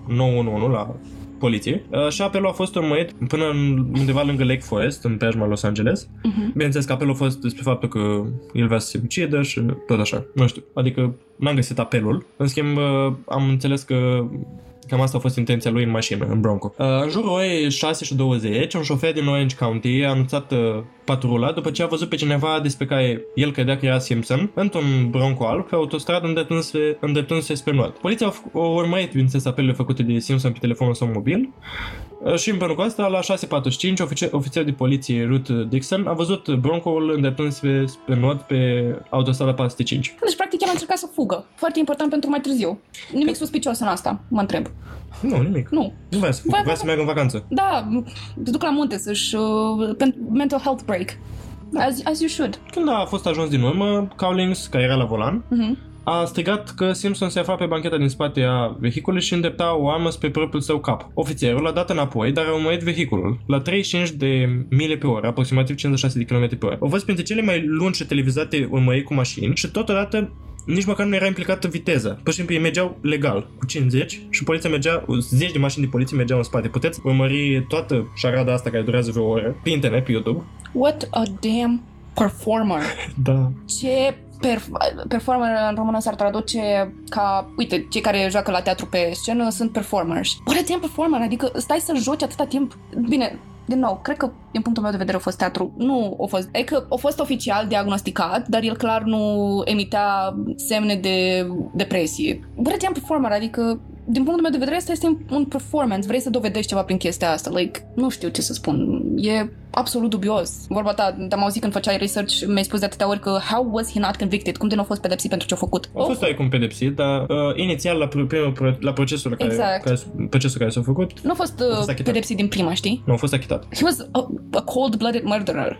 911 la poliție uh, și apelul a fost urmărit până în, undeva lângă Lake Forest, în preajma Los Angeles. Mhm. Bineînțeles că apelul a fost despre faptul că el vrea să se ucidă și tot așa. Nu știu, adică n-am găsit apelul. În schimb, uh, am înțeles că Cam asta a fost intenția lui în mașină, în Bronco. Uh, în jurul orei 6 și 20, un șofer din Orange County a anunțat uh, patrula după ce a văzut pe cineva despre care el credea că era Simpson într-un Bronco alb pe autostradă îndreptându-se, îndreptându-se spre nord. Poliția a, f- a urmărit, bineînțeles, apelurile făcute de Simpson pe telefonul său mobil Uh, și împreună cu asta, la 6.45, ofițer, ofițer de poliție Ruth Dixon a văzut Bronco-ul îndreptându-se spre nord pe autostrada 405. Deci, practic, el a încercat să fugă. Foarte important pentru mai târziu. Nimic suspicios în asta, mă întreb. Nu, nimic. Nu. Nu vrea să, Vai, vrea să meargă în vacanță. Da, te duc la munte să-și... Uh, pentru mental health break. As, as you should. Când a fost ajuns din urmă, Cowlings, care era la volan, Mhm. a strigat că Simpson se afla pe bancheta din spate a vehiculului și îndrepta o armă spre propriul său cap. Ofițerul a dat înapoi, dar a urmărit vehiculul la 35 de mile pe oră, aproximativ 56 de km pe oră. Au fost printre cele mai lungi și televizate urmăriri cu mașini și totodată nici măcar nu era implicată viteza. Pur și simplu ei mergeau legal, cu 50 și poliția mergea, zeci de mașini de poliție mergeau în spate. Puteți urmări toată șarada asta care durează vreo oră pe internet, pe YouTube. What a damn performer. Da. Ce perf- performer în română s-ar traduce ca, uite, cei care joacă la teatru pe scenă sunt performers. What a damn performer, adică stai să joci atâta timp. Bine, din nou, cred că din punctul meu de vedere a fost teatru. Nu a fost, e că a fost oficial diagnosticat, dar el clar nu emitea semne de depresie. What a damn performer, adică din punctul meu de vedere, asta este un performance. Vrei să dovedești ceva prin chestia asta. Like, nu știu ce să spun. E absolut dubios. Vorba ta, te-am auzit când făceai research, mi-ai spus de atâtea ori că how was he not convicted? Cum de nu a fost pedepsit pentru ce a făcut? A fost oarecum pedepsit, dar uh, inițial la, pr- primul, pro- la procesul care, Exact. care, procesul care s-a făcut, Nu a fost, A fost uh, achitat. pedepsit din prima, știi? nu a fost achitat. He was a, a cold-blooded murderer.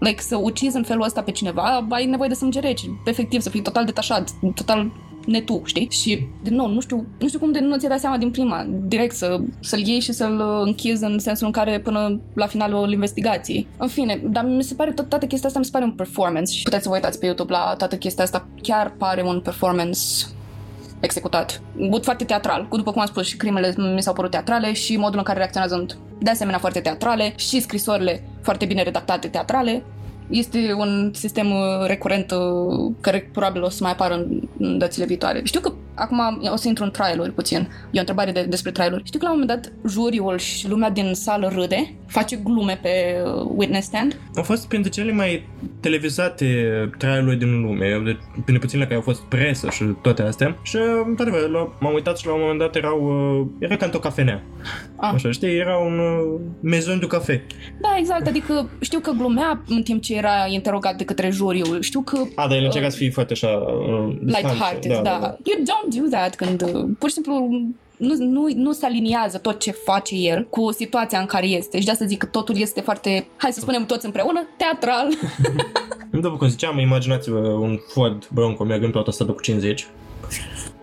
Like, să ucizi în felul ăsta pe cineva, ai nevoie de sânge rece. Efectiv, să fii total detașat, total netu, știi? Și, din nou, nu știu, nu știu cum de nu ți-ai dat seama din prima, direct să, să-l iei și să-l uh, închizi în sensul în care până la finalul investigației. În fine, dar mi se pare, tot, toată chestia asta mi se pare un performance și puteți să vă uitați pe YouTube la toată chestia asta, chiar pare un performance executat. But foarte teatral. Cu după cum am spus, și crimele mi s-au părut teatrale și modul în care reacționează sunt de asemenea foarte teatrale și scrisorile foarte bine redactate teatrale. Este un sistem uh, recurent uh, care probabil o să mai apară în, în dățile viitoare. Știu că acum o să intru în trial puțin. E o întrebare de, despre trial Știu că la un moment dat juriul și lumea din sală râde, face glume pe uh, witness stand. Au fost printre cele mai televizate trial din lume, de, printre puținele care au fost presă și toate astea. Și, într-adevăr, m-am uitat și la un moment dat erau, uh, era ca într-o cafenea. Ah. Așa, știi, era un uh, maison de cafe. Da, exact, adică știu că glumea în timp ce era interogat de către juriu. Știu că... A, dar el încerca uh, să fie foarte așa... Uh, light-hearted, da, da. da. You don't do that când uh, pur și simplu nu, nu, nu se aliniază tot ce face el cu situația în care este. Și de asta zic că totul este foarte, hai să spunem toți împreună, teatral. După cum ziceam, imaginați-vă un Ford Bronco mergând pe autostradă cu 50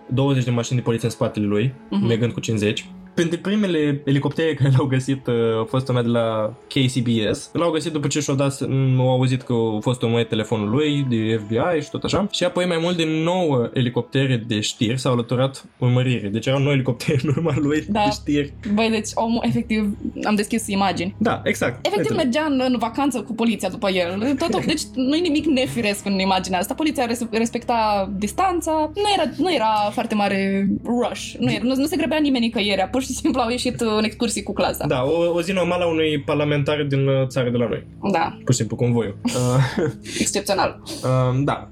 20 de mașini de poliție în spatele lui, uh-huh. mergând cu 50 Printre primele elicoptere care l-au găsit uh, a fost una de la KCBS. L-au găsit după ce și-au dat, au auzit că a fost omorât telefonul lui de FBI și tot așa. Și apoi mai mult de 9 elicoptere de știri s-au alăturat urmărire. Deci erau 9 elicoptere în urma lui da. de știri. Băi, deci omul efectiv am deschis imagini. Da, exact. Efectiv Uite. mergea în, în vacanță cu poliția după el. Tot, deci nu e nimic nefiresc în imaginea asta. Poliția respecta distanța. Nu era, nu era foarte mare rush. Nu, era, nu, nu se grăbea nimeni nicăieri. Pur și simplu au ieșit în excursii cu clasa. Da, o, o zi normală a unui parlamentar din uh, țară de la noi. Da. Pur și simplu, convoiul. Excepțional. Uh, da.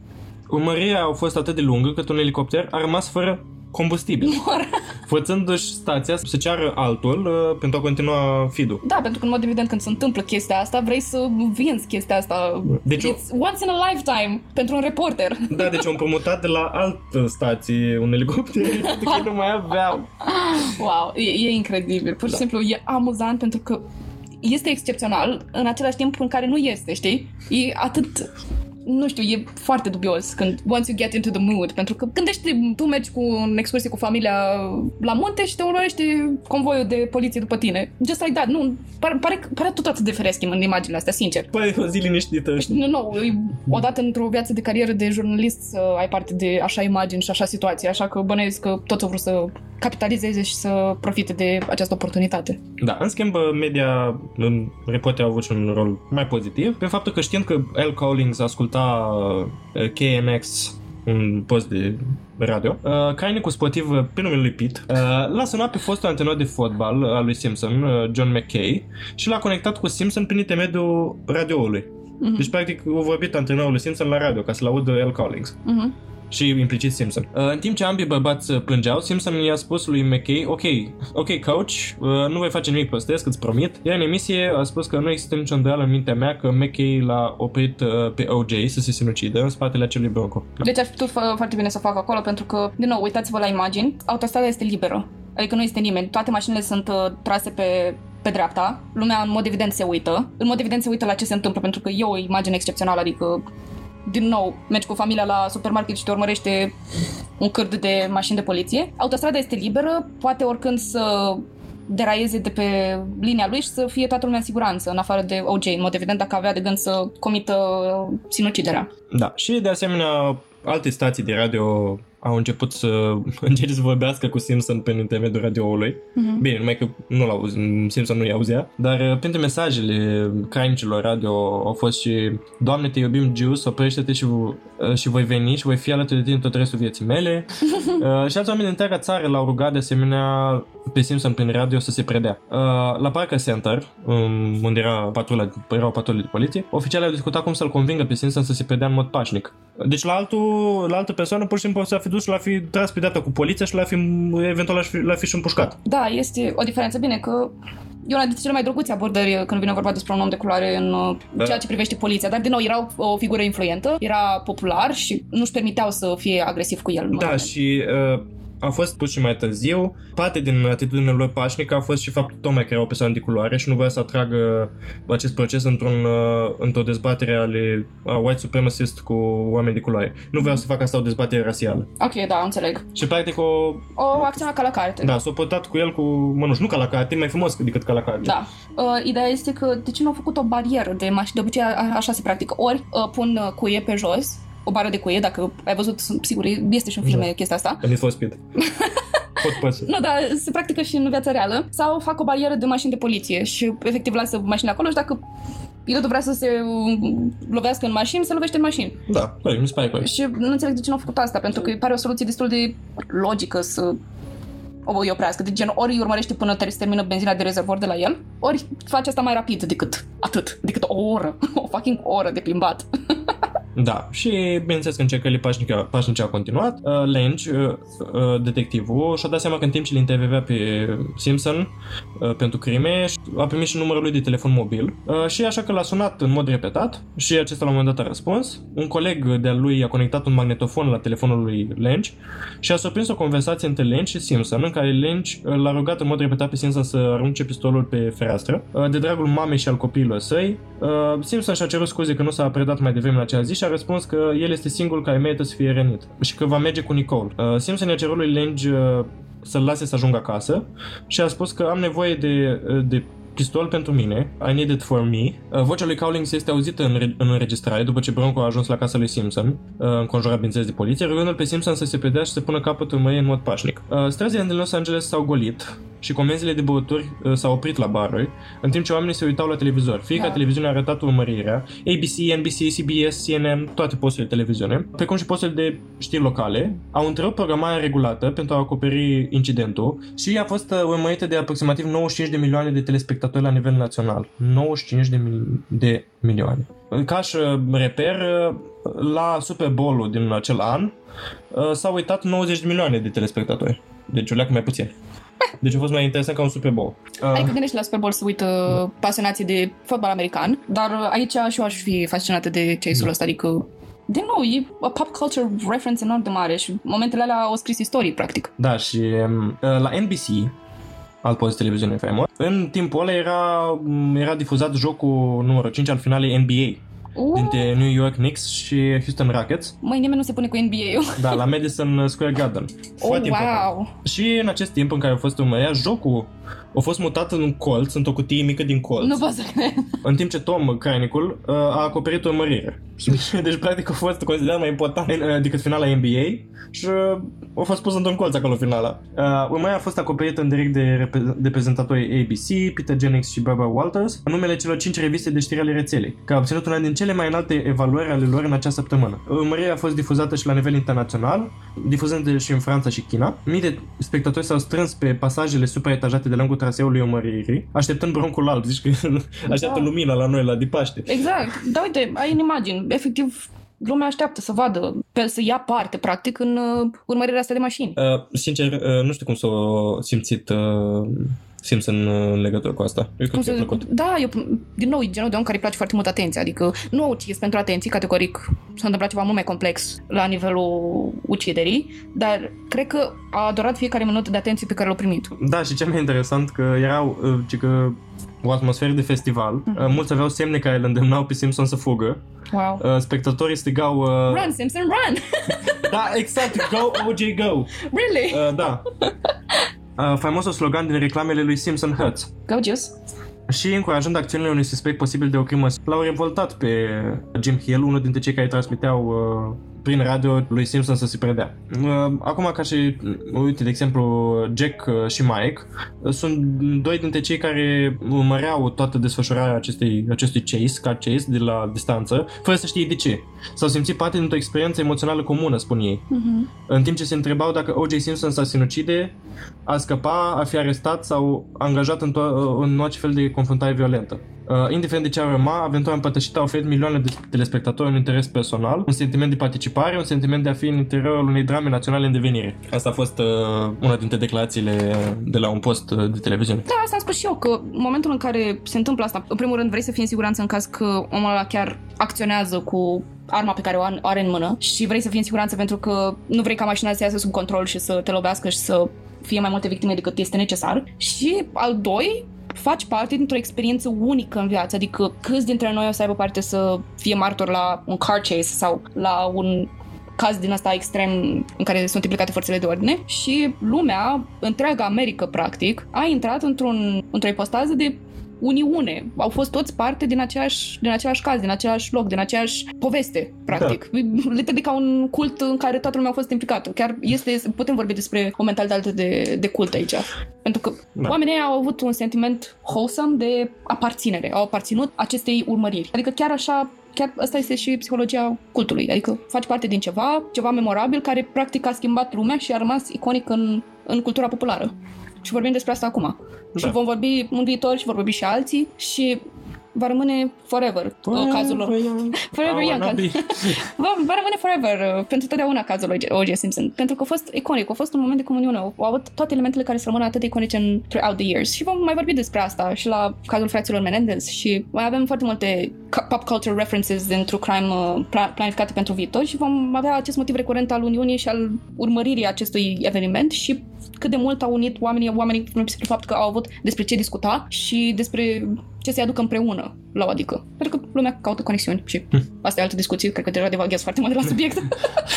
Urmărirea a fost atât de lungă cât un elicopter a rămas fără combustibil. Fățându-și stația să ceară altul uh, pentru a continua feed Da, pentru că în mod evident când se întâmplă chestia asta, vrei să vinzi chestia asta. Deci, It's once in a lifetime pentru un reporter. Da, deci au împrumutat de la altă stație un elicopter că nu mai aveau. Wow, e, e incredibil. Pur și da. simplu e amuzant pentru că este excepțional în același timp în care nu este, știi? E atât nu știu, e foarte dubios când once you get into the mood, pentru că gândește, tu mergi cu în excursie cu familia la munte și te urmărește convoiul de poliție după tine. Just like that. Nu, pare, pare, pare tot atât de feresc în imaginile astea, sincer. Păi o zi liniștită. Nu, nu, odată într-o viață de carieră de jurnalist să ai parte de așa imagini și așa situații, așa că bănuiesc că toți au vrut să capitalizeze și să profite de această oportunitate. Da, în schimb, media în reporte au avut și un rol mai pozitiv, pe faptul că știind că L. Collins asculta uh, KMX un post de radio, uh, crainicul sportiv pe numele lui Pete uh, l-a sunat pe fostul antrenor de fotbal al lui Simpson, uh, John McKay, și l-a conectat cu Simpson prin intermediul radioului. Uh-huh. Deci, practic, a vorbit antrenorul lui Simpson la radio ca să-l audă L. Collins. Uh-huh și implicit Simpson. Uh, în timp ce ambii bărbați uh, plângeau, Simpson i-a spus lui McKay, ok, ok coach, uh, nu voi face nimic prostesc, îți promit. Iar în emisie a spus că nu există nicio îndoială în mintea mea că McKay l-a oprit pe OJ să se sinucidă în spatele acelui Bronco. Deci ar fi putut foarte bine să facă acolo pentru că, din nou, uitați-vă la imagini, autostrada este liberă. Adică nu este nimeni. Toate mașinile sunt uh, trase pe pe dreapta, lumea în mod evident se uită, în mod evident se uită la ce se întâmplă pentru că e o imagine excepțională, adică din nou, mergi cu familia la supermarket și te urmărește un cârd de mașini de poliție. Autostrada este liberă, poate oricând să deraieze de pe linia lui și să fie toată lumea în siguranță, în afară de OJ, în mod evident, dacă avea de gând să comită sinuciderea. Da, și de asemenea alte stații de radio au început să încerce să vorbească cu Simpson prin intermediul radioului. Uh-huh. Bine, numai că nu l Simpson nu-i auzea, dar uh, printre mesajele crainicilor radio au fost și Doamne, te iubim, Juice, oprește-te și, uh, și voi veni și voi fi alături de tine tot restul vieții mele. uh, și alți oameni din întreaga țară l-au rugat de asemenea pe Simpson prin radio să se predea. Uh, la Parker Center, um, unde era patrula, erau patrule de poliție, oficialii au discutat cum să-l convingă pe Simpson să se predea în mod pașnic. Deci la, altul, la altă persoană pur și simplu s-a fi dus, l-a fi tras pe data cu poliția și l-a fi, eventual l-a fi, l-a fi și împușcat. Da, este o diferență. Bine că e una dintre cele mai drăguțe abordări când vine vorba despre un om de culoare în da. ceea ce privește poliția. Dar, din nou, era o, o figură influentă, era popular și nu-și permiteau să fie agresiv cu el. Da, și uh, a fost pus și mai târziu. Parte din atitudinea lor pașnică a fost și faptul tocmai că era o persoană de culoare și nu voia să atragă acest proces într-un, uh, într-o dezbatere ale a white supremacist cu oameni de culoare. Nu voia să facă asta o dezbatere rasială. Ok, da, înțeleg. Și practic o... O acțiune ca la carte. Da, s-a pătat cu el cu, mă nu știu, nu ca la carte, mai frumos decât ca la carte. Da. Uh, ideea este că de ce nu au făcut o barieră de mașini? De obicei așa se practică. Ori uh, pun uh, cuie pe jos o bară de cuie, dacă ai văzut, sigur, este și în filme da. chestia asta. Need for Speed. Pot Nu, dar se practică și în viața reală. Sau fac o barieră de mașini de poliție și efectiv lasă mașina acolo și dacă pilotul vrea să se uh, lovească în mașini, se lovește în mașini. Da, corect, mi se pare corect. Și nu înțeleg de ce nu au făcut asta, pentru că îi pare o soluție destul de logică să o îi oprească. De gen, ori îi urmărește până te- se termină benzina de rezervor de la el, ori face asta mai rapid decât atât, decât o oră, o fucking oră de plimbat. Da, și bineînțeles că încercările pașnice, pașnice au continuat. Uh, Lange, uh, uh, detectivul, și-a dat seama că în timp ce îl intervievea pe Simpson uh, pentru crime, a primit și numărul lui de telefon mobil uh, și așa că l-a sunat în mod repetat și acesta la un moment dat a răspuns. Un coleg de-al lui a conectat un magnetofon la telefonul lui Lange și a surprins o conversație între Lange și Simpson în care Lange uh, l-a rugat în mod repetat pe Simpson să arunce pistolul pe fereastră. Uh, De dragul mamei și al copiilor săi, uh, Simpson și-a cerut scuze că nu s-a predat mai devreme în acea zi și a răspuns că el este singurul care merită să fie rănit și că va merge cu Nicole. Uh, Simpson i-a cerut lui Lange uh, să-l lase să ajungă acasă și a spus că am nevoie de, uh, de pistol pentru mine, I need it for me. Uh, Vocea lui Cowlings este auzită în, re- în înregistrare după ce Bronco a ajuns la casa lui Simpson, uh, înconjurat bineînțeles de poliție, rugându-l pe Simpson să se predea și să pună capăt urmăriei în mod pașnic. Uh, Străzile din Los Angeles s-au golit și comenzile de băuturi uh, s-au oprit la baruri, în timp ce oamenii se uitau la televizor. Fie Da. ca televiziunea a arătat urmărirea, ABC, NBC, CBS, CNN, toate posturile de televiziune, precum și posturile de știri locale, au întrerupt programarea regulată pentru a acoperi incidentul și a fost uh, urmărită de aproximativ 95 de milioane de telespectatori la nivel național. 95 de, mil- de milioane. Ca și uh, reper, uh, la Super Bowl-ul din acel an uh, s-au uitat 90 de milioane de telespectatori. Deci o leacă mai puțin. Deci a fost mai interesant ca un Super Bowl. Uh, Adică gândește la Super Bowl să uită pasionații de fotbal american, dar aici și eu aș fi fascinată de chase-ul ăsta, adică din nou, e a pop culture reference enorm de mare și momentele alea au scris istorie, practic. Da, și um, uh, la NBC, alt post de televiziune faimos, în timpul ăla era, um, era difuzat jocul numărul 5 al finalei NBA Uh, dintre New York Knicks și Houston Rockets, Măi, nimeni nu se pune cu NBA-ul. da, la Madison Square Garden. Oh, Foarte important. wow! Și în acest timp în care a fost urmărea, jocul a fost mutat în un colț, într-o cutie mică din colț. Nu pot să cred. În timp ce Tom Crainicul uh, a acoperit urmărirea. deci, practic, a fost considerat mai important uh, decât finala NBA și uh, a fost pus într-un colț acolo finala. Uh, urmărirea a fost acoperită în direct de, repre- de prezentatorii ABC, Peter Jennings și Barbara Walters, în numele celor 5 reviste de știri ale rețelei, care au obținut una din cele mai înalte evaluări ale lor în acea săptămână. Urmărirea a fost difuzată și la nivel internațional, difuzând și în Franța și China. Mii de spectatori s-au strâns pe pasajele supraetajate de lungul traseului urmăririi, așteptând broncul alb. Zici că așteaptă Da. lumina la noi, la Dipaște. Exact. Da, uite, ai în imagini. Efectiv, lumea așteaptă să vadă, pe, să ia parte, practic, în uh, urmărirea asta de mașini. Uh, sincer, uh, nu știu cum s-a simțit uh, Simpson în legătură cu asta. Eu Cum cred că să i-a plăcut. Da, eu, din nou, e genul de om care îi place foarte mult atenția, adică nu au ucis pentru atenție, categoric s-a întâmplat ceva mult mai complex la nivelul uciderii, dar cred că a adorat fiecare minut de atenție pe care l-a primit. Da, și ce mai interesant că erau, uh, ci că o atmosferă de festival. Mhm. Uh, mulți aveau semne care îl îndemnau pe Simpson să fugă. Wow. Uh, spectatorii strigau... Uh, Run, Simpson, run! Da, exact, go OJ go! really? Uh, da. Uh, faimosul slogan din reclamele lui Simpson Hurts. Go, Juice! Și încurajând acțiunile unui suspect posibil de o crimă, l-au revoltat pe Jim Hill, unul dintre cei care transmiteau uh, prin radio lui Simpson să se predea. Uh, acum, ca și, uite, de exemplu, Jack uh, și Mike, uh, sunt doi dintre cei care urmăreau toată desfășurarea acestei, acestui chase, car chase, de la distanță, fără să știe de ce. S-au simțit parte dintr-o experiență emoțională comună, spun ei. Mm-hmm. În timp ce se întrebau dacă O.J. Simpson s-a sinucide, a scăpa, a fi arestat sau angajat în, to- în orice fel de confruntare violentă. Uh, indiferent de ce ar urma, aventura împărtășită a oferit milioane de telespectatori un interes personal, un sentiment de participare, un sentiment de a fi în interiorul unei drame naționale în devenire. Asta a fost uh, una dintre declarațiile de la un post uh, de televiziune. Da, asta am spus și eu, că în momentul în care se întâmplă asta, în primul rând vrei să fii în siguranță în caz că omul ăla chiar acționează cu arma pe care o an- o are în mână și vrei să fii în siguranță pentru că nu vrei ca mașina să iasă sub control și să te lovească și să fie mai multe victime decât este necesar. Și al doi, faci parte dintr-o experiență unică în viață, adică câți dintre noi o să aibă parte să fie martor la un car chase sau la un caz din asta extrem în care sunt implicate forțele de ordine? Și lumea, întreaga America practic, a intrat într-un, într-o ipostază de uniune. Au fost toți parte din aceeași, din același caz, din același loc, din aceeași poveste, practic. Da. Literally ca un cult în care toată lumea a fost implicată. Chiar este, putem vorbi despre o mentalitate de, de cult aici. Pentru că da. oamenii au avut un sentiment wholesome de aparținere. Au aparținut acestei urmăriri. Adică chiar așa chiar asta este și psihologia cultului, adică faci parte din ceva, ceva memorabil care practic a schimbat lumea și a rămas iconic în, în cultura populară. Și vorbim despre asta acum. Da. Și vom vorbi în viitor și vor vorbi și alții și va rămâne forever forever cazul lor. Forever young. va, va rămâne forever uh, pentru totdeauna cazul lui O.J. Simpson. Pentru că a fost iconic, a fost un moment de comuniune. Au avut toate elementele care să rămână atât de iconice în throughout the years. Și vom mai vorbi despre asta și la cazul fraților Menendez și mai avem foarte multe pop culture references din true crime uh, planificate pentru viitor și vom avea acest motiv recurent al Uniunii și al urmăririi acestui eveniment și cât de mult au unit oamenii, oamenii despre faptul că au avut despre ce discuta și despre ce se aducă împreună la o adică. Pentru că lumea caută conexiuni și hm. asta e altă discuție, cred că deja devaghez foarte mult de la subiect.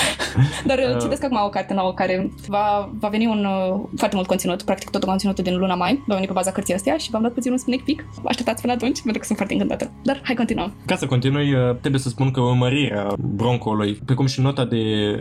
Dar uh, citesc acum o carte nouă care va, va veni un uh, foarte mult conținut, practic tot conținutul din luna mai, va veni pe baza cărții astea și v-am dat puțin un sneak peek. Așteptați până atunci, pentru că sunt foarte încântată. Dar hai continuăm. Ca să continui, uh, trebuie să spun că urmărirea broncoului, precum și nota de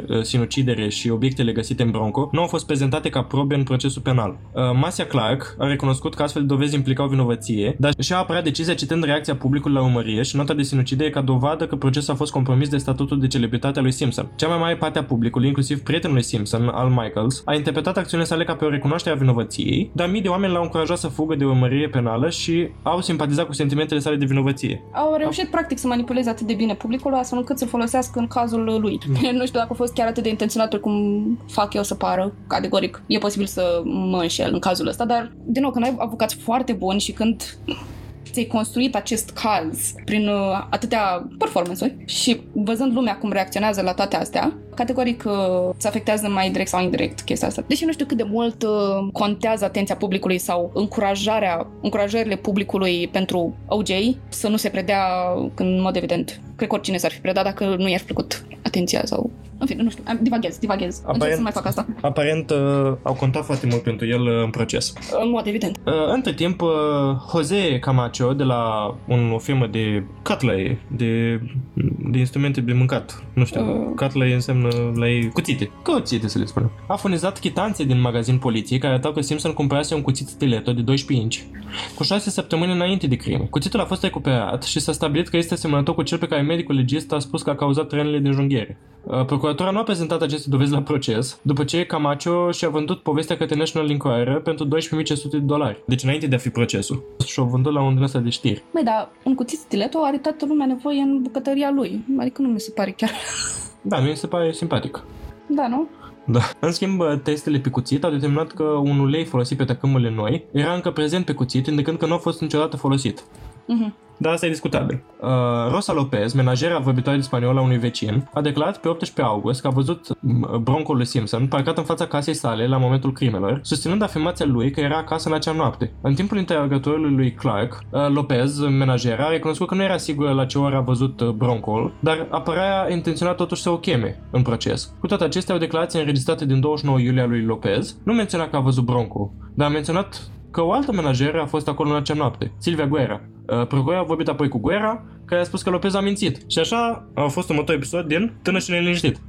uh, sinucidere și obiectele găsite în bronco, nu au fost prezentate ca probe în procesul penal. Masia Clark a recunoscut că astfel de dovezi implicau vinovăție, dar și-a apărat decizia citând reacția publicului la urmărie și nota de sinucidere ca dovadă că procesul a fost compromis de statutul de celebritate a lui Simpson. Cea mai mare parte a publicului, inclusiv prietenul lui Simpson, al Michaels, a interpretat acțiunile sale ca pe o recunoaștere a vinovăției, dar mii de oameni l-au încurajat să fugă de urmărire penală și au simpatizat cu sentimentele sale de vinovăție. Au reușit au... practic să manipuleze atât de bine publicul astfel încât să folosească în cazul lui. Mm. nu știu dacă a fost chiar atât de intenționat cum fac eu să pară, categoric. E posibil să mă înșel în cazul ăsta, dar din nou, când ai avocați foarte buni și când ți-ai construit acest caz prin uh, atâtea performance-uri și văzând lumea cum reacționează la toate astea, categoric uh, îți afectează mai direct sau indirect chestia asta. Deși nu știu cât de mult uh, contează atenția publicului sau încurajarea, încurajările publicului pentru OJ să nu se predea în mod evident. Cred că oricine s-ar fi predat dacă nu i-ar fi plăcut atenția sau în fine, nu știu, divaghez, divaghez. Aparent, Încerc să mai fac asta. Aparent uh, au contat foarte mult pentru el uh, în proces. În mod evident. Uh, între timp, uh, Jose Camacho de la un, o firmă de cutlery, de, de instrumente de mâncat, nu știu, uh. cutlery înseamnă la ei cuțite, cuțite să le spunem. A furnizat chitanțe din magazin poliției care arătau că Simpson cumpărase un cuțit stiletto de 12 inch cu 6 săptămâni înainte de crimă. Cuțitul a fost recuperat și s-a stabilit că este asemănător cu cel pe care medicul legist a spus că a cauzat rănile din junghiere. Uh, procuratura nu a prezentat aceste dovezi la proces, după ce Camacho și-a vândut povestea către National Enquirer pentru 12.500 de dolari. Deci înainte de a fi procesul. Și-o vândut la un din ăsta de știri. Mai da, un cuțit stiletto are toată lumea nevoie în bucătăria lui. Adică nu mi se pare chiar... Da, mi se pare simpatic. Da, nu? Da. În schimb, testele pe cuțit au determinat că un ulei folosit pe tacâmurile noi era încă prezent pe cuțit, indicând că nu a fost niciodată folosit. Uh-huh. Dar asta e discutabil. Uh, Rosa Lopez, menajera vorbitoare de spaniolă a unui vecin, a declarat pe 18 august că a văzut broncul lui Simpson parcat în fața casei sale la momentul crimelor, susținând afirmația lui că era acasă în acea noapte. În timpul interrogatorului lui Clark, uh, Lopez, menajera, a recunoscut că nu era sigură la ce oră a văzut uh, broncul, dar apărea intenționat totuși să o cheme în proces. Cu toate acestea, o declarație înregistrată din 29 iulie a lui Lopez nu menționa că a văzut broncul, dar a menționat că o altă menajeră a fost acolo în acea noapte, Silvia Guerra. Uh, Procurorul a vorbit apoi cu Guerra, care a spus că Lopez a mințit. Și așa a fost următorul episod din Tânăr și neliniștit.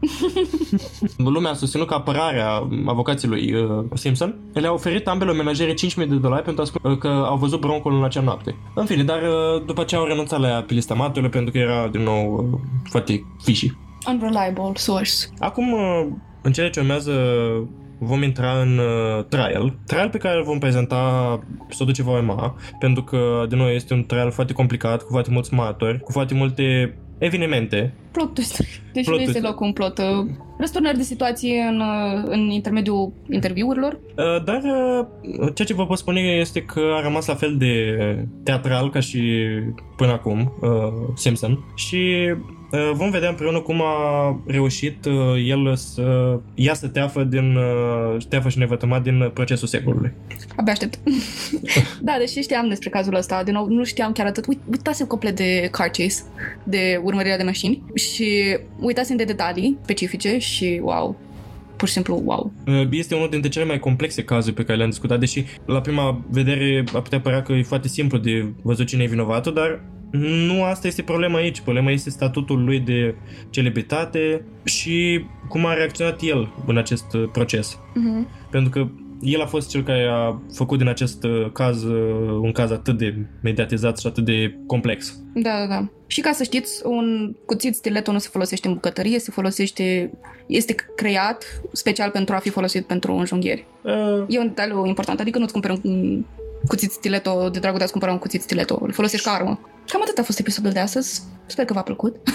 Lumea a susținut că apărarea avocaților uh, Simpson le-a oferit ambele menajere 5.000 de dolari pentru a spune uh, că au văzut broncul în acea noapte. În fine, dar uh, după ce au renunțat la ea pe lista maturilor pentru că era din nou uh, foarte fishy. Unreliable source. Acum, uh, în cele ce urmează vom intra în uh, trial. Trial pe care îl vom prezenta episodul ce va urma, pentru că, de nou, este un trial foarte complicat, cu foarte mulți martori, cu foarte multe evenimente. Plot twist. Deci plot nu este loc un plot. Uh, răsturnări de situație în, uh, în intermediul interviurilor. Uh, dar uh, ceea ce vă pot spune este că a rămas la fel de teatral ca și până acum uh, Simpson și Uh, vom vedea împreună cum a reușit uh, el să iasă teafă, din, uh, teafă și nevătămat din procesul secolului. Abia aștept. da, deși știam despre cazul ăsta, din nou, nu știam chiar atât. Uit, uitasem complet de car chase, de urmărirea de mașini și uitasem de detalii specifice și wow, pur și simplu wow. Uh, Este unul dintre cele mai complexe cazuri pe care le-am discutat, deși la prima vedere a putea părea că e foarte simplu de văzut cine e vinovatul, dar nu asta este problema aici. Problema este statutul lui de celebritate și cum a reacționat el în acest uh, proces. Uh-huh. Pentru că el a fost cel care a făcut din acest uh, caz uh, un caz atât de mediatizat și atât de complex. Da, da, da. Și ca să știți, un cuțit stiletto nu se folosește în bucătărie, se folosește, este creat special pentru a fi folosit pentru înjunghieri. Uh, E un detaliu important, adică nu-ți cumperi un cuțit stiletto de dragul de a-ți cumpăra un cuțit stiletto, îl folosești ca armă. Cam atât a fost episodul de astăzi. Sper că v-a plăcut.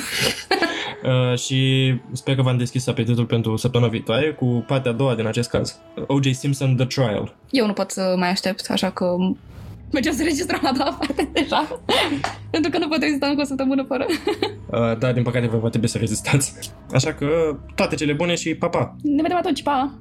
uh, și sper că v-am deschis apetitul pentru săptămâna viitoare cu partea a doua din acest caz. O.J. Simpson, The Trial. Eu nu pot să mai aștept, așa că mergem să registrăm la doua parte deja. Pentru că nu pot rezista încă o săptămână fără. Uh, dar din păcate vă va trebui să rezistați. Așa că toate cele bune și pa, pa! Ne vedem atunci, pa!